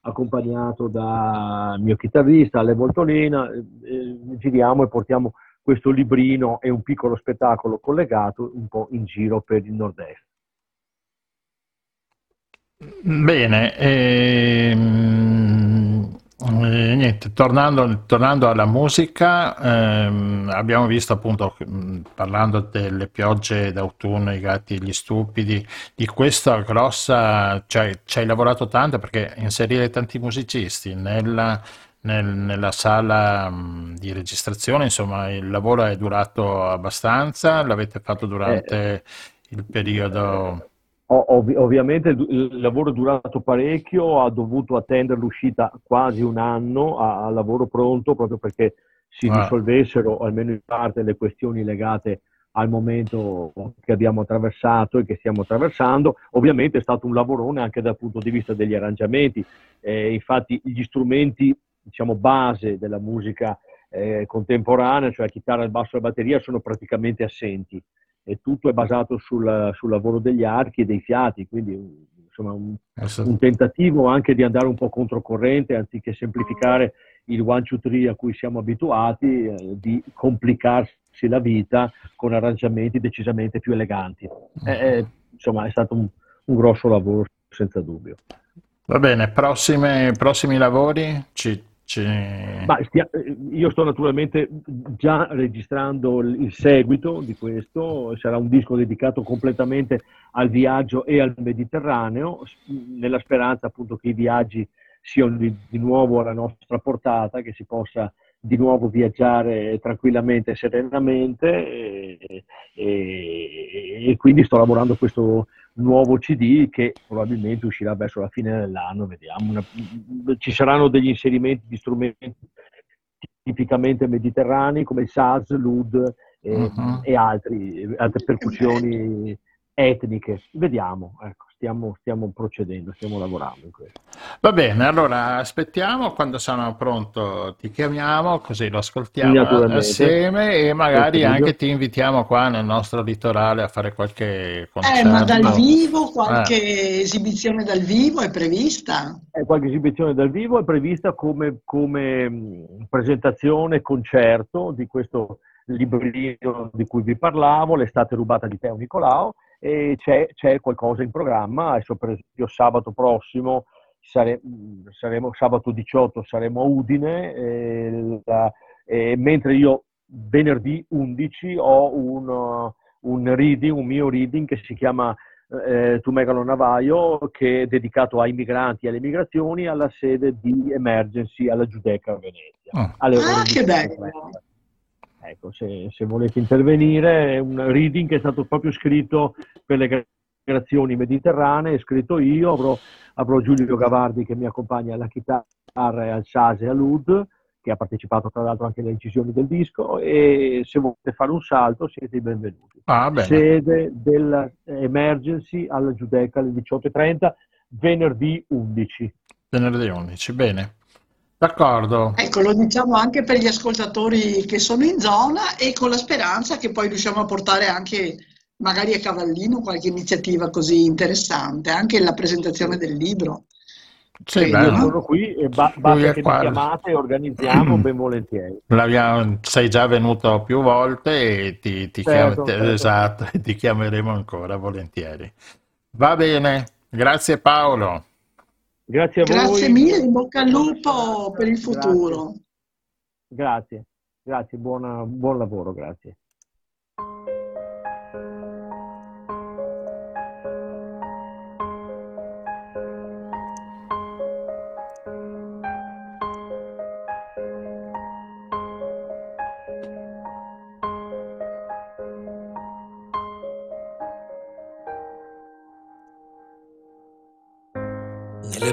accompagnato dal mio chitarrista Ale Voltolina, eh, giriamo e portiamo questo librino e un piccolo spettacolo collegato un po' in giro per il nord-est. Bene, ehm, eh, niente, tornando, tornando, alla musica, ehm, abbiamo visto appunto, mm, parlando delle piogge d'autunno, i gatti e gli stupidi, di questa grossa, cioè ci hai lavorato tanto perché inserire tanti musicisti nella, nel, nella sala mh, mm, di registrazione, insomma il lavoro è durato abbastanza, l'avete fatto durante eh, il periodo... Ov- ovviamente il, il, lavoro è durato parecchio, ha dovuto attendere l'uscita quasi un anno a, a lavoro pronto proprio perché si ah. risolvessero almeno in parte le questioni legate al momento che abbiamo attraversato e che stiamo attraversando. Ovviamente è stato un lavorone anche dal punto di vista degli arrangiamenti, eh, infatti gli strumenti diciamo, base della musica eh, contemporanea, cioè chitarra, il basso e la batteria, sono praticamente assenti e tutto è basato sul, sul lavoro degli archi e dei fiati, quindi insomma un, un, tentativo anche di andare un po' controcorrente anziché semplificare il one, two, three a cui siamo abituati, eh, di complicarsi la vita con arrangiamenti decisamente più eleganti. Eh, insomma, è stato un, un grosso lavoro, senza dubbio. Va bene, prossime, prossimi lavori? Ci, ci... Stia, io sto naturalmente già registrando il seguito di questo, sarà un disco dedicato completamente al viaggio e al Mediterraneo, nella speranza appunto che i viaggi siano di, di nuovo alla nostra portata, che si possa di nuovo viaggiare tranquillamente serenamente e, e, e, quindi sto lavorando questo nuovo CD che probabilmente uscirà verso la fine dell'anno, vediamo. Una, ci saranno degli inserimenti di strumenti tipicamente mediterranei come il saz, l'ud e, uh-huh. e altri, altre percussioni etniche. Vediamo, ecco stiamo, stiamo, procedendo, stiamo lavorando in questo. Va bene, allora aspettiamo, quando sono pronto ti chiamiamo, così lo ascoltiamo assieme e magari anche ti invitiamo qua nel nostro litorale a fare qualche concerto. Eh, ma dal vivo, qualche eh. esibizione dal vivo è prevista? Eh, qualche esibizione dal vivo è prevista come, come presentazione, concerto di questo librino di cui vi parlavo, L'estate rubata di Teo Nicolao, e c'è, c'è qualcosa in programma, adesso per esempio sabato prossimo sare, saremo, sabato 18 saremo a Udine, eh, la, eh, mentre io venerdì 11 ho un, un, reading, un mio reading che si chiama eh, Tu Megalo Navaio, che è dedicato ai migranti e alle migrazioni alla sede di Emergency alla Giudecca a Venezia. Ah, ah che bello! Ecco, se, se, volete intervenire, è un reading che è stato proprio scritto per le migrazioni mediterranee, scritto io, avrò, avrò, Giulio Gavardi che mi accompagna alla chitarra e al sase e all'ud, che ha partecipato tra l'altro anche alle incisioni del disco, e se volete fare un salto siete i benvenuti. Ah, Sede dell'Emergency alla Giudecca alle 18.30, venerdì 11. Venerdì 11, bene. D'accordo. Ecco, lo diciamo anche per gli ascoltatori che sono in zona e con la speranza che poi riusciamo a portare anche magari a Cavallino qualche iniziativa così interessante, anche la presentazione del libro. Sì, io sono qui e ba- basta che mi chiamate e organizziamo ben volentieri. sei già venuto più volte e ti, ti, certo, chiam- certo. Esatto, ti chiameremo ancora volentieri. Va bene, grazie Paolo. Grazie a voi. Grazie mille, in bocca al lupo per il futuro. Grazie, grazie, buona, buon lavoro, grazie.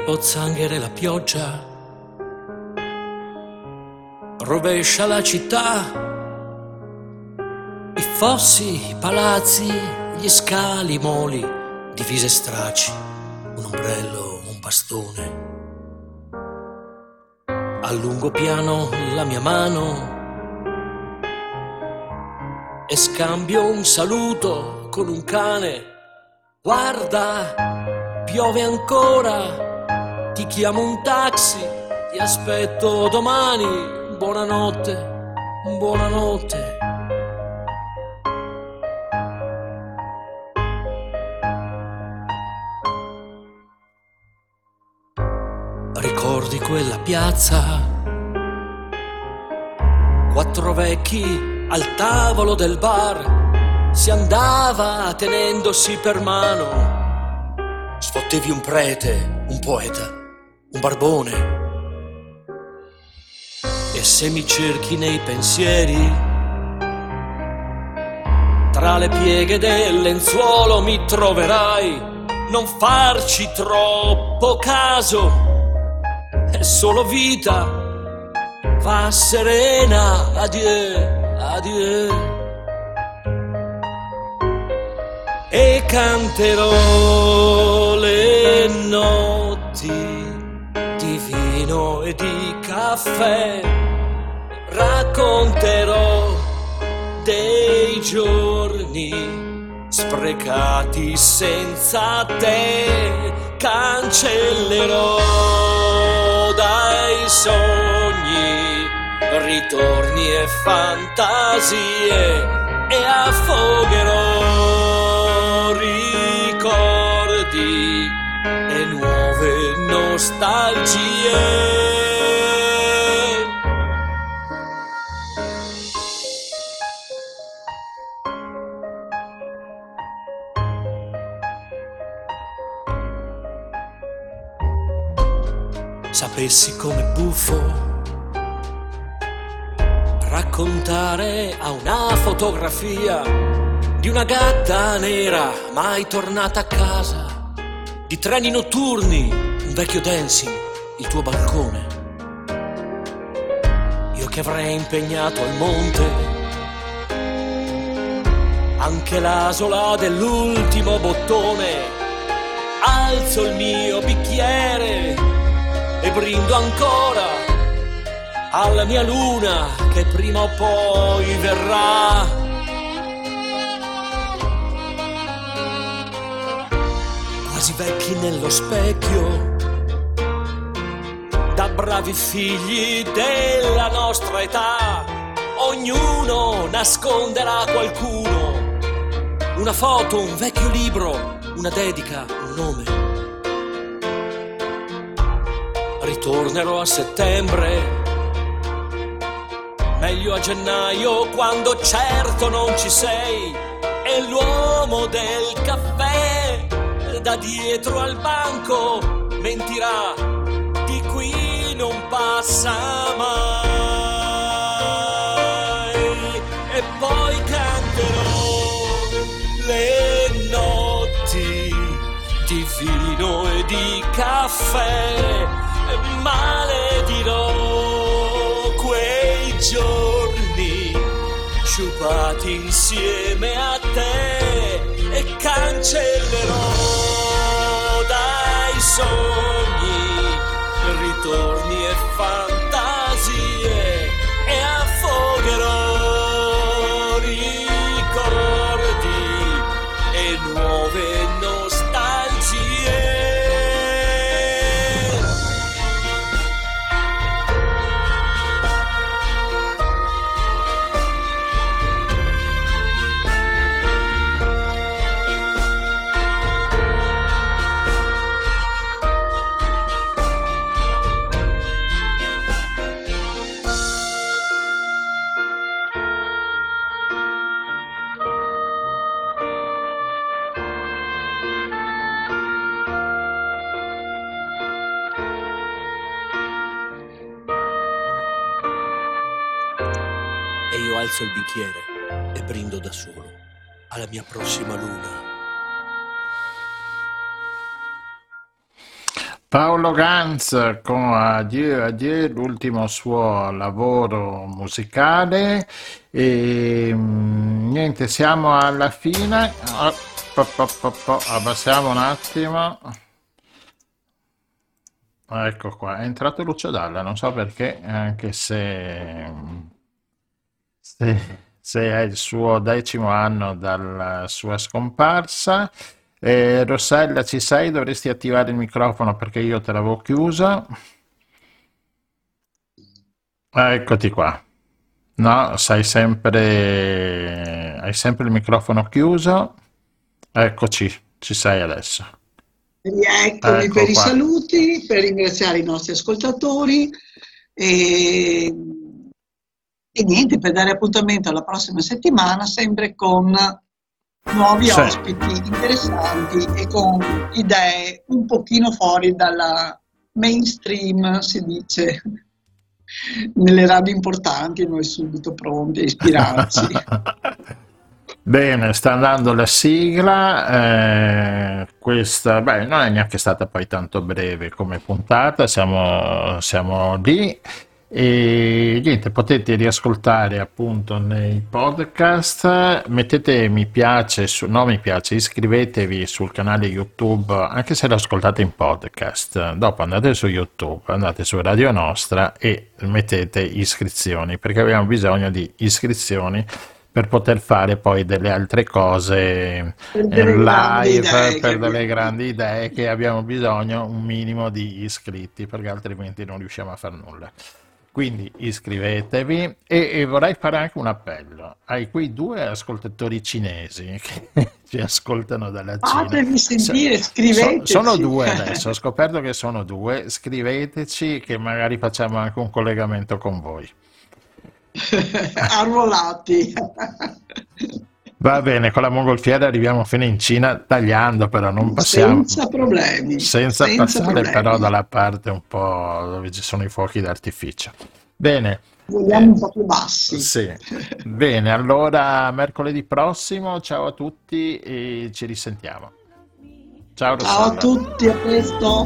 Pozzanghere la pioggia rovescia la città, i fossi, i palazzi, gli scali, i moli, divise straci, un ombrello, un bastone. A lungo piano la mia mano e scambio un saluto con un cane. Guarda, piove ancora ti chiamo un taxi, ti aspetto domani, buonanotte, buonanotte. Ricordi quella piazza? Quattro vecchi al tavolo del bar, si andava tenendosi per mano. Sfottevi un prete, un poeta un barbone. E se mi cerchi nei pensieri, tra le pieghe del lenzuolo mi troverai. Non farci troppo caso, è solo vita. Va serena, adieu, adieu. E canterò vino e di caffè racconterò dei giorni sprecati senza te. Cancellerò dai sogni ritorni e fantasie e affogherò nostalgie. Sapessi come buffo raccontare a una fotografia di una gatta nera mai tornata a casa, di treni notturni, vecchio dancing, il tuo balcone. Io che avrei impegnato al monte anche l'asola dell'ultimo bottone. Alzo il mio bicchiere e brindo ancora alla mia luna che prima o poi verrà. Quasi vecchi nello specchio, bravi figli della nostra età, ognuno nasconderà qualcuno, una foto, un vecchio libro, una dedica, un nome. Ritornerò a settembre meglio a gennaio quando certo non ci sei. E l'uomo del caffè da dietro al banco mentirà, non passa mai. E poi canterò le notti di vino e di caffè, maledirò quei giorni sciupati insieme a te e cancellerò dai sogni ritorni e fantasie Paolo Ganz con Adieu Adieu, l'ultimo suo lavoro musicale e mm, niente, siamo alla fine. Ah, Abbassiamo un attimo. Ecco qua, è entrato Lucio Dalla, non so perché, anche se, se, se è il suo decimo anno dalla sua scomparsa. Eh, Rossella, ci sei? Dovresti attivare il microfono perché io te l'avevo chiuso. Ah, Eccoti qua. No, sei sempre, hai sempre il microfono chiuso. Eccoci, ci sei adesso. Rieccomi Ecco per i qua. saluti, per ringraziare i nostri ascoltatori e, e niente, per dare appuntamento alla prossima settimana, sempre con nuovi Sì. ospiti interessanti e con idee un pochino fuori dalla mainstream, si dice, nelle radio importanti, noi subito pronti a ispirarci. Bene, sta andando la sigla. eh, questa, beh, non è neanche stata poi tanto breve come puntata, siamo, siamo lì. E niente, potete riascoltare appunto nei podcast. Mettete mi piace, su, no mi piace, iscrivetevi sul canale YouTube, anche se lo ascoltate in podcast. Dopo andate su YouTube, andate su Radio Nostra e mettete iscrizioni, perché abbiamo bisogno di iscrizioni per poter fare poi delle altre cose eh, delle live, che per delle abbiamo. grandi idee che abbiamo bisogno un minimo di iscritti, perché altrimenti non riusciamo a fare nulla. Quindi iscrivetevi e, e, vorrei fare anche un appello ai quei due ascoltatori cinesi che ci ascoltano dalla Cina. Fatevi sentire, scriveteci. So, sono due adesso, ho scoperto che sono due, scriveteci che magari facciamo anche un collegamento con voi. Arruolati. Va bene, con la mongolfiera arriviamo fino in Cina tagliando, però non passiamo. Senza problemi. Senza, senza passare problemi. però dalla parte un po' dove ci sono i fuochi d'artificio. Bene. Vogliamo eh, un po' più bassi. Sì. Bene, allora mercoledì prossimo, ciao a tutti e ci risentiamo. Ciao Rossella. Ciao a tutti, a presto.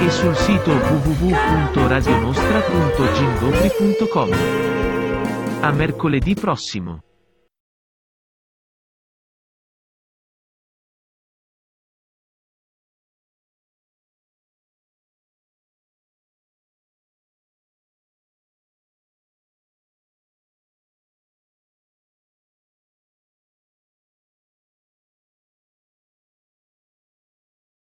e sul sito www.radionostra.gindopri.com. A mercoledì prossimo.